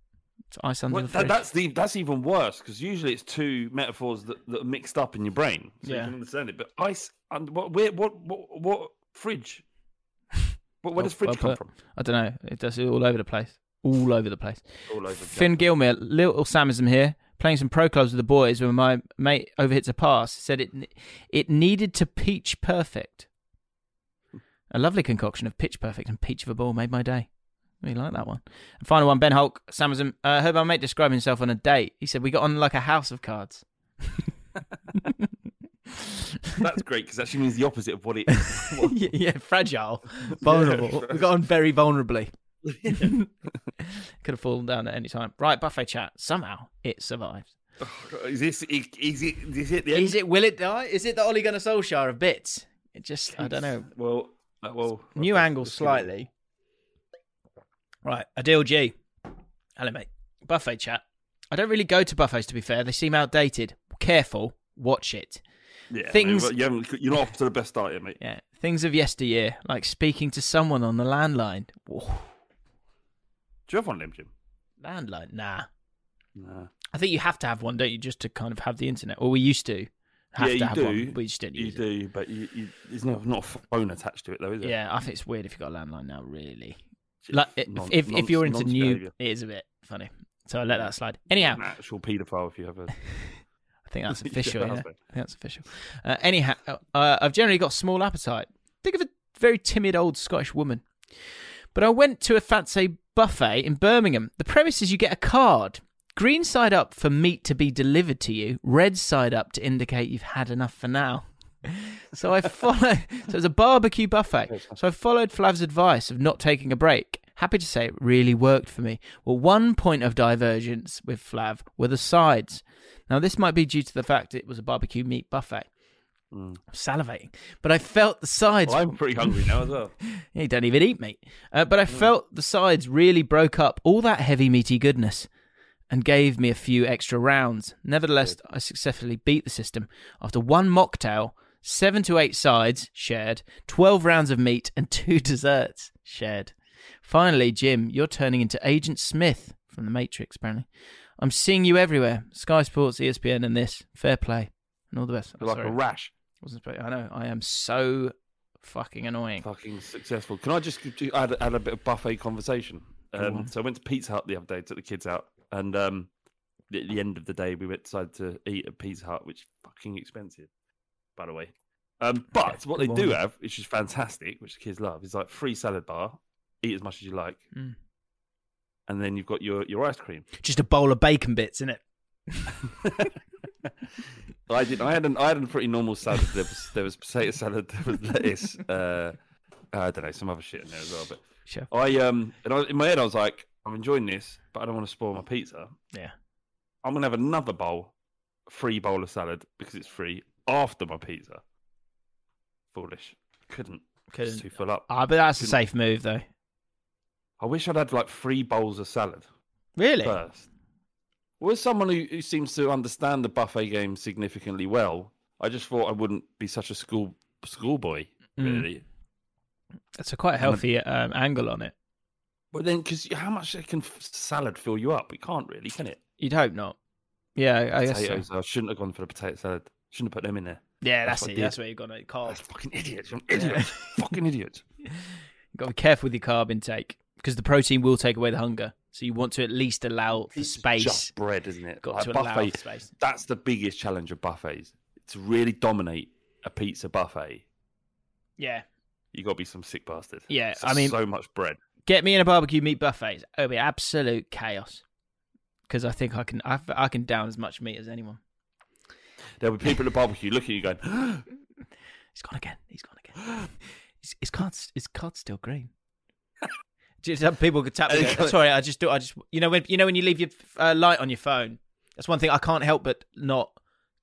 Ice under Well, the that, fridge. that's the that's even worse because usually it's two metaphors that, that are mixed up in your brain, so Yeah. you can understand it. But ice and what where, what what what fridge? What, where does fridge Well come from? I don't know. It does it all over the place. All over the place. All over. Finn Gilmore, little Samism here, playing some pro clubs with the boys when my mate overhits a pass. Said it it needed to peach perfect. A lovely concoction of pitch perfect and peach of a ball made my day. Really like that one. And final one, Ben Hulk, Samism. Uh, heard my mate describe himself on a date. He said we got on like a house of cards. *laughs* That's great because actually means the opposite of what it. *laughs* yeah, yeah, fragile, *laughs* vulnerable. we got on very vulnerably. Could have fallen down at any time. Right, buffet chat. Somehow it survived. is this is, is it is it the end? Is it? Will it die? Is it the Ole Gunnar Solskjaer of bits? It just, I don't know. Well, uh, well, New let's- angle slightly. Right, Adil G. Hello, mate. Buffet chat. I don't really go to buffets, to be fair. They seem outdated. careful, watch it. Yeah, Things- mate, you you're not off to the best start yet, mate. Yeah, things of yesteryear, like speaking to someone on the landline. Whoa. Do you have one them, Jim? Landline? Nah. Nah. I think you have to have one, don't you, just to kind of have the internet? Or we used to have yeah, to have do. one, you just didn't You use it. do, but you, you, there's not not a phone attached to it, though, is it? Yeah, I think it's weird if you've got a landline now, really. Like, if, non- if, you're into new, it is a bit funny. So I let that slide. Anyhow, An actual paedophile if you have a. *laughs* I think that's *laughs* official. yeah. that's I think that's official. Uh, anyhow, uh, I've generally got small appetite. Think of a very timid old Scottish woman. But I went to a fancy buffet in Birmingham. The premise is you get a card. Green side up for meat to be delivered to you, red side up to indicate you've had enough for now. So I followed. So it's a barbecue buffet. So I followed Flav's advice of not taking a break. Happy to say it really worked for me. Well, one point of divergence with Flav were the sides. Now this might be due to the fact it was a barbecue meat buffet. I'm salivating, but I felt the sides. I'm pretty hungry now as well. *laughs* you don't even eat meat. Uh, but I felt the sides really broke up all that heavy meaty goodness and gave me a few extra rounds. Nevertheless, I successfully beat the system after one mocktail, seven to eight sides shared, 12 rounds of meat, and two *laughs* desserts shared. Finally, Jim, you're turning into Agent Smith from The Matrix, apparently. I'm seeing you everywhere Sky Sports, ESPN, and this. Fair play. And all the best. You're like Sorry. a rash. Wasn't I know. I am so fucking annoying. Fucking successful. Can I just add, add a bit of buffet conversation? Um, so I went to Pizza Hut the other day, took the kids out, and um, at the end of the day, we went decided to eat at Pizza Hut, which is fucking expensive, by the way. Um, but what they do have, which is fantastic, which the kids love, is like free salad bar. Eat as much as you like, Mm. and then you've got your, your ice cream. Just a bowl of bacon bits, in it? *laughs* I did. I had an I had a pretty normal salad. There was there was potato salad. There was lettuce. *laughs* Uh, I don't know some other shit in there as well. But Sure. I um and I, in my head I was like, I'm enjoying this, but I don't want to spoil my pizza. Yeah. I'm gonna have another bowl, free bowl of salad because it's free after my pizza. Foolish. Couldn't. Couldn't. Too full up. Ah, but that's a Couldn't- safe move, though. I wish I'd had like three bowls of salad Really? first. Well, as someone who, who seems to understand the buffet game significantly well, I just thought I wouldn't be such a school schoolboy, Mm. really. That's a quite healthy um, angle on it. But then, because how much can salad fill you up? It can't really, can it? You'd hope not. Yeah, I guess so. I shouldn't have gone for the potato salad. Shouldn't have put them in there. Yeah, That's that's, it. That's where you've got to carb. That's fucking idiots. You're an idiot. *laughs* fucking idiots. *laughs* You've got to be careful with your carb intake because the protein will take away the hunger. So you want to at least allow for It's space. just bread, isn't it? Got Like to allow buffet. for space. That's the biggest challenge of buffets. To really dominate a pizza buffet, Yeah. you got to be some sick bastard. Yeah, It's I mean- so much bread. Get me in a barbecue meat buffet. It'll be absolute chaos. Because I think I can I, I can down as much meat as anyone. There'll be people at the barbecue looking at you going, *gasps* He's gone again. He's gone again. His, his card's his card's still green. *laughs* people could tap. me And and it go, go- Sorry, I just do. I just you know when you know when you leave your uh, light on your phone. That's one thing I can't help but not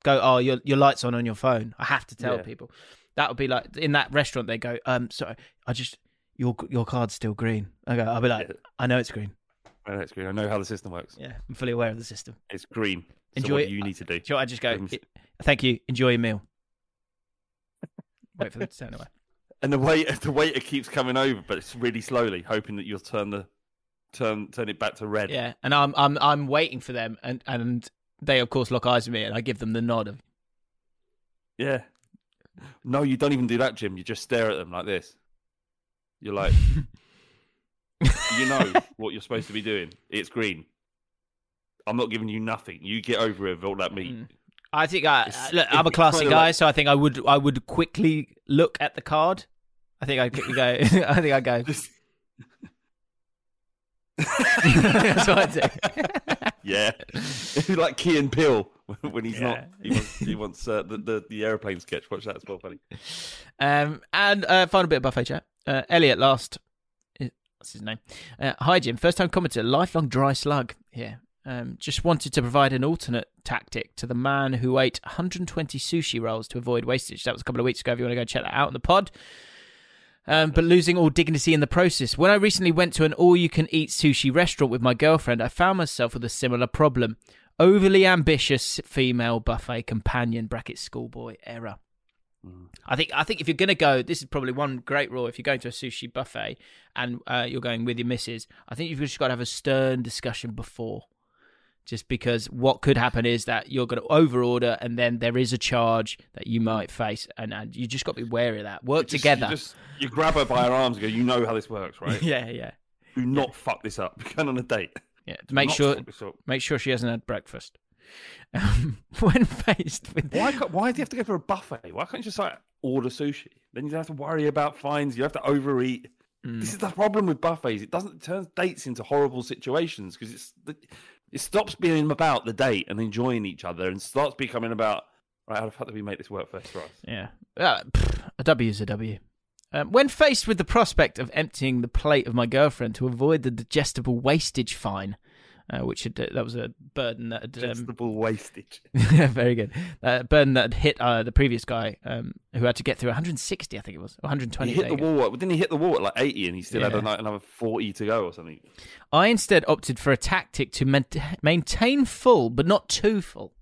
go. Oh, your your light's on on your phone. I have to tell Yeah. people. That would be like in that restaurant. They go, um, sorry, I just your your card's still green. I go. I'll be like, Yeah. I know it's green. I know it's green. I know how the system works. Yeah, I'm fully aware of the system. It's green. So Enjoy what you need to do? Do you know I just go? Thank you. Enjoy your meal. Wait for them to turn away. And the waiter, the waiter keeps coming over, but it's really slowly, hoping that you'll turn the turn turn it back to red. Yeah, and I'm I'm I'm waiting for them, and and they of course lock eyes with me, and I give them the nod of Yeah. No, you don't even do that, Jim. You just stare at them like this. You're like, *laughs* you know what you're supposed to be doing. It's green. I'm not giving you nothing. You get over it with all that meat. Mm. I think I look, I'm a classy guy, like- so I think I would I would quickly look at the card. I think I go. *laughs* I think I go. Just *laughs* That's what I do. yeah, *laughs* like Key and Peele when he's not. He wants, he wants uh, the, the the airplane sketch. Watch that; it's well funny. Um, and uh, final bit of buffet chat. Uh, Elliot last. What's his name? Uh, hi Jim, first time commenter, lifelong dry slug here. Um, just wanted to provide an alternate tactic to the man who ate 120 sushi rolls to avoid wastage. That was a couple of weeks ago. If you want to go check that out on the pod. Um, but losing all dignity in the process. When I recently went to an all you can eat sushi restaurant with my girlfriend, I found myself with a similar problem. overly ambitious female buffet companion bracket schoolboy error. I think I think if you're going to go, this is probably one great rule. If you're going to a sushi buffet and uh, you're going with your missus, I think you've just got to have a stern discussion before. Just because what could happen is that you're going to overorder and then there is a charge that you might face, and, and you just got to be wary of that. Work Just- together. You, just, you grab her by her arms and go, you know how this works, right? *laughs* yeah, yeah, Do not fuck this up. *laughs* We're going on a date. yeah. Make sure fuck this up. make sure she hasn't had breakfast. Um, *laughs* when faced with Why, why do you have to go for a buffet? Why can't you just like order sushi? Then you don't have to worry about fines. You have to overeat. Mm. This is the problem with buffets. It doesn't it turns dates into horrible situations because it's it stops being about the date and enjoying each other and starts becoming about right. How the fuck do we make this work first for us? Yeah. Uh, pff, a W is a W. Um, when faced with the prospect of emptying the plate of my girlfriend to avoid the digestible wastage fine, uh, which had, that was a burden that had, um, wastage. *laughs* very good, uh, burden that had hit uh, the previous guy um, who had to get through 160, I think it was, 120. He hit the wall. Didn't he hit the wall at like eighty and he still had Yeah. a, another forty to go or something? I instead opted for a tactic to main- maintain full, but not too full.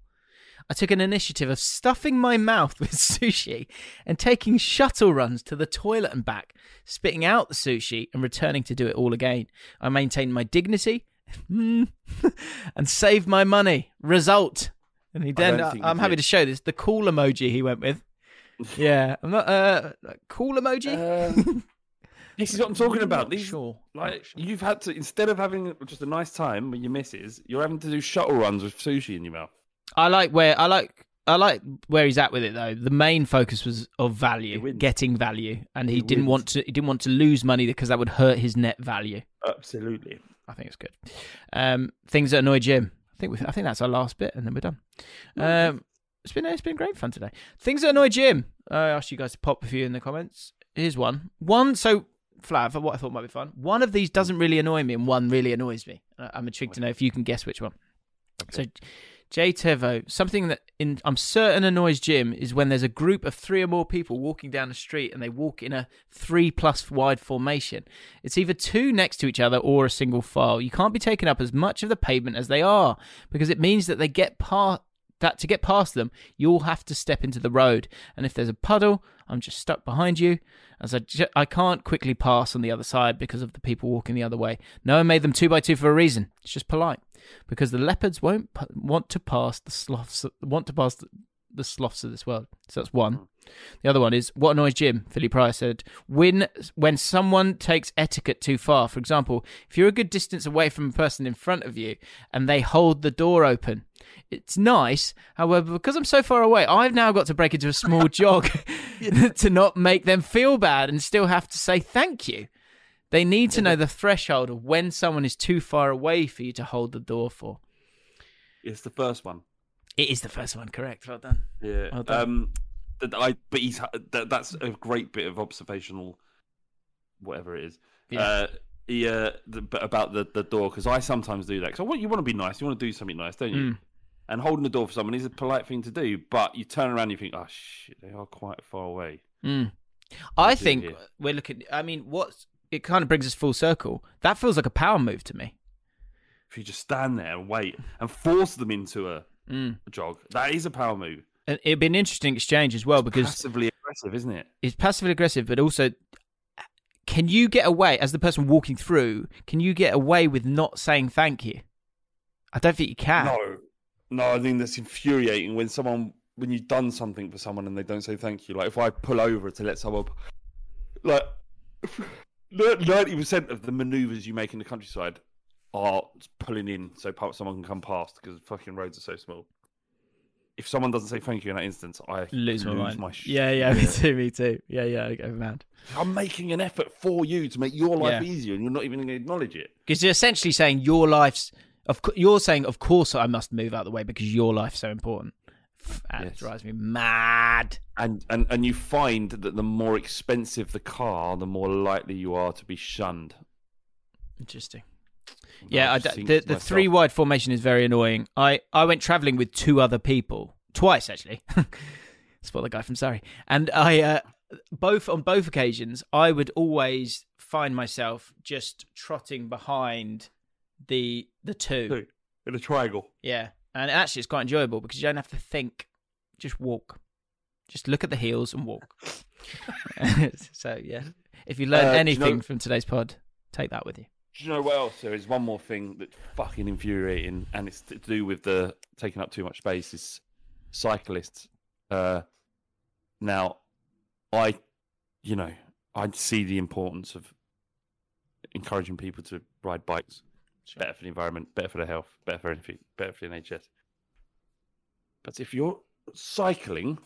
I took an initiative of stuffing my mouth *laughs* with sushi and taking shuttle runs to the toilet and back, spitting out the sushi and returning to do it all again. I maintained my dignity mm, *laughs* and save my money. Result. And he then I am happy did. to show this, the cool emoji he went with. *laughs* Yeah, I'm not, uh, cool emoji? Um, *laughs* this is what I'm talking about. These, sure. like you've had to instead of having just a nice time with your missus, you're having to do shuttle runs with sushi in your mouth. I like where I like I like where he's at with it though. The main focus was of value, getting value, and he, He didn't wins. want to. He didn't want to lose money because that would hurt his net value. Absolutely. I think it's good. Um, things that annoy Jim. I think we. I think that's our last bit, and then we're done. Um, it's been it's been great fun today. Things that annoy Jim. I asked you guys to pop a few in the comments. Here's one. One. So Flav, what I thought might be fun. One of these doesn't really annoy me, and one really annoys me. Uh, I'm intrigued to know if you can guess which one. So, Jay Tevo, something that in, I'm certain annoys Jim is when there's a group of three or more people walking down the street and they walk in a three plus wide formation. It's either two next to each other or a single file. You can't be taking up as much of the pavement as they are because it means that they get past that to get past them, you'll have to step into the road. And if there's a puddle, I'm just stuck behind you, as I, ju- I can't quickly pass on the other side because of the people walking the other way. No one made them two by two for a reason. It's just polite, because the leopards won't p- want to pass the sloths want to pass the, the sloths of this world. So that's one. Hmm. The other one is what annoys Jim. Philly Pryor said, "When when someone takes etiquette too far. For example, if you're a good distance away from a person in front of you and they hold the door open, it's nice. However, because I'm so far away, I've now got to break into a small *laughs* jog *laughs* to not make them feel bad and still have to say thank you. They need to know the threshold of when someone is too far away for you to hold the door for. It's the first one. It is the first one, correct? Well done. Yeah. Well done. um, that I but he's that, that's a great bit of observational, whatever it is. Yeah. Uh, he, uh, the, but about the, the door because I sometimes do that because want you want to be nice, you want to do something nice, don't you? Mm. And holding the door for someone is a polite thing to do, but you turn around and you think, oh shit, they are quite far away. Mm. I think we're looking. I mean, what's it kind of brings us full circle. That feels like a power move to me. If you just stand there and wait and force them into a, Mm. a jog, that is a power move. And it'd be an interesting exchange as well because Passively aggressive, isn't it? it's passively aggressive, but also, can you get away as the person walking through? Can you get away with not saying thank you? I don't think you can. No, no, I think that's infuriating when someone when you've done something for someone and they don't say thank you. Like if I pull over to let someone, like *laughs* ninety percent of the manoeuvres you make in the countryside are pulling in so someone can come past because fucking roads are so small. If someone doesn't say thank you in that instance, I Lose my mind. shit. yeah, yeah, me too, me too. Yeah, yeah, I go mad. I'm making an effort for you to make your life Yeah. easier, and you're not even going to acknowledge it. Because you're essentially saying your life's. Of cou- you're saying, of course, I must move out of the way because your life's so important. And it Yes. drives me mad. And, and and you find that the more expensive the car, the more likely you are to be shunned. Interesting. Yeah, I d the the myself. three wide formation is very annoying. I I went travelling with two other people twice actually. *laughs* Spot the guy from Surrey, and I uh, both on both occasions I would always find myself just trotting behind the the two. Two. in a triangle. Yeah. And actually it's quite enjoyable because you don't have to think, just walk, just look at the heels and walk. *laughs* so yeah, if you learn Uh, do you anything know- from today's pod, take that with you. Do you know what else? There is one more thing that's fucking infuriating, and it's to do with the taking up too much space. Is cyclists. Uh, now, I, you know, I see the importance of encouraging people to ride bikes. Better for the environment, better for the health, better for anything, better for the NHS. But if you're cycling,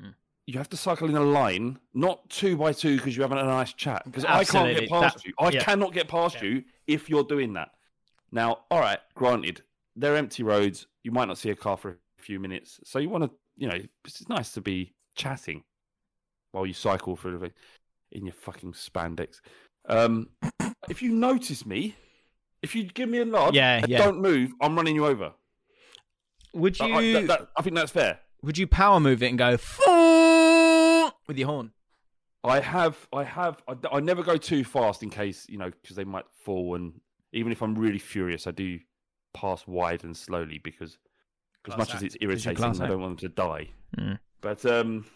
Mm. you have to cycle in a line, not two by two because you're having a nice chat. Because I can't get past That- you. I yeah. cannot get past you if you're doing that. Now, all right, granted, they're empty roads. You might not see a car for a few minutes, so you want to, you know, it's nice to be chatting while you cycle through the in your fucking spandex. Um, *coughs* if you notice me, if you give me a nod, Yeah, and yeah. don't move, I'm running you over. Would you? I, that- that- I think that's fair. would you power move it and go with your horn? I have, I have, I, I never go too fast in case you know because they might fall, and even if I'm really furious, I do pass wide and slowly because as much as act. it's 'Cause you're irritating, I don't want them to die. Mm. But um,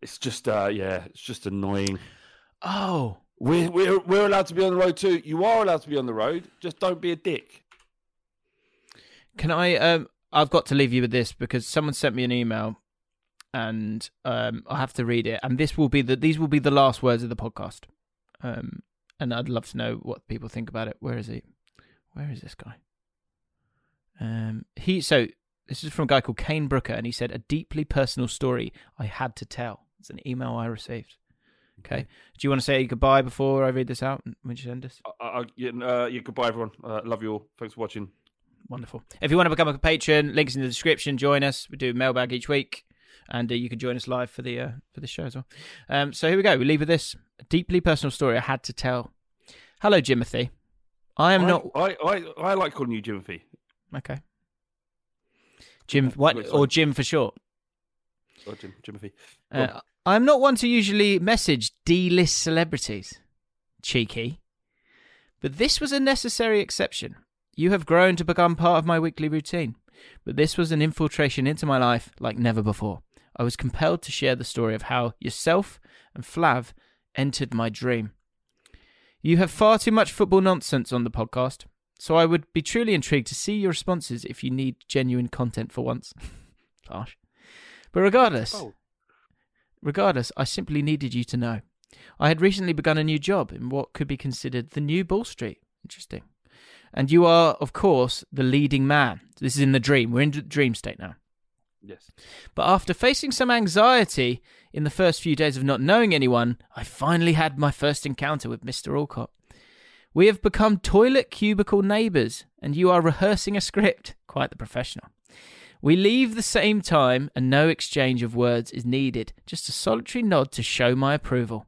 it's just, uh, yeah, it's just annoying. Oh, We're, we're we're allowed to be on the road too. You are allowed to be on the road. Just don't be a dick. Can I? Um, I've got to leave you with this because someone sent me an email, and um, I have to read it. And this will be the these will be the last words of the podcast. Um, and I'd love to know what people think about it. Where is he? Where is this guy? Um, he so this is from a guy called Kane Brooker, and he said a deeply personal story I had to tell. It's an email I received. Okay, do you want to say goodbye before I read this out? When you send us? I, I, yeah, uh, yeah, goodbye, everyone. Uh, love you all. Thanks for watching. Wonderful. If you want to become a patron, links in the description. Join us. We do mailbag each week, and uh, you can join us live for the uh, for the show as well. Um, so here we go. We leave with this a deeply personal story I had to tell. Hello, Jimothy. I am I, not I, I, I like calling you Jimothy. okay. Jim, what or. Jim for short? Or Jim, Jimothy. I'm not one to usually message D-list celebrities. Cheeky. But this was a necessary exception. You have grown to become part of my weekly routine. But this was an infiltration into my life like never before. I was compelled to share the story of how yourself and Flav entered my dream. You have far too much football nonsense on the podcast, so I would be truly intrigued to see your responses if you need genuine content for once. *laughs* Harsh. But regardless, Oh. Regardless, I simply needed you to know. I had recently begun a new job in what could be considered the new Ball Street. Interesting. And you are, of course, the leading man. This is in the dream. We're in the dream state now. Yes. But after facing some anxiety in the first few days of not knowing anyone, I finally had my first encounter with Mr. Alcott. We have become toilet cubicle neighbours, and you are rehearsing a script. Quite the professional. We leave the same time, and no exchange of words is needed, just a solitary nod to show my approval.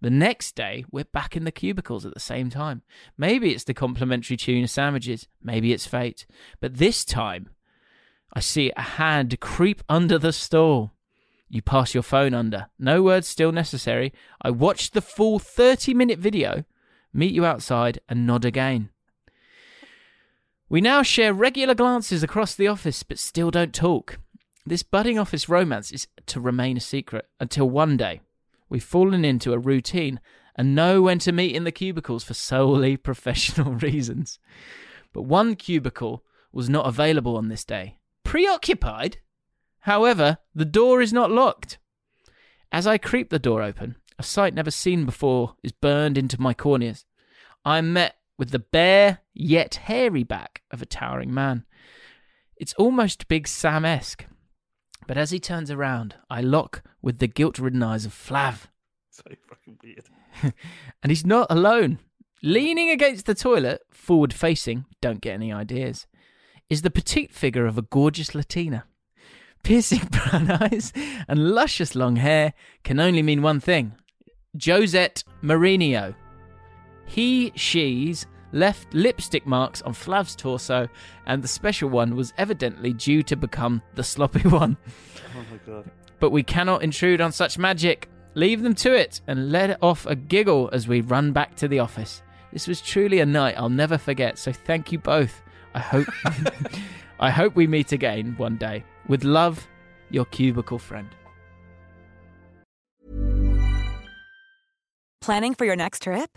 The next day, we're back in the cubicles at the same time. Maybe it's the complimentary tuna sandwiches, maybe it's fate. But this time, I see a hand creep under the stall. You pass your phone under. No words still necessary. I watch the full 30 minute video, meet you outside, and nod again. We now share regular glances across the office, but still don't talk. This budding office romance is to remain a secret until one day we've fallen into a routine and know when to meet in the cubicles for solely *laughs* professional reasons. But one cubicle was not available on this day. Preoccupied? However, the door is not locked. As I creep the door open, a sight never seen before is burned into my corneas. I am met with the bare yet hairy back of a towering man. It's almost Big Sam esque. But as he turns around, I lock with the guilt ridden eyes of Flav. *laughs* So fucking weird. *laughs* And he's not alone. Leaning against the toilet, forward facing, don't get any ideas, is the petite figure of a gorgeous Latina. Piercing *laughs* brown eyes and luscious long hair can only mean one thing Josette Mourinho. He, she's left lipstick marks on Flav's torso, and the special one was evidently due to become the sloppy *laughs* one. Oh my god. But we cannot intrude on such magic. Leave them to it and let off a giggle as we run back to the office. This was truly a night I'll never forget, so thank you both. I hope *laughs* I hope we meet again one day. With love, your cubicle friend. Planning for your next trip?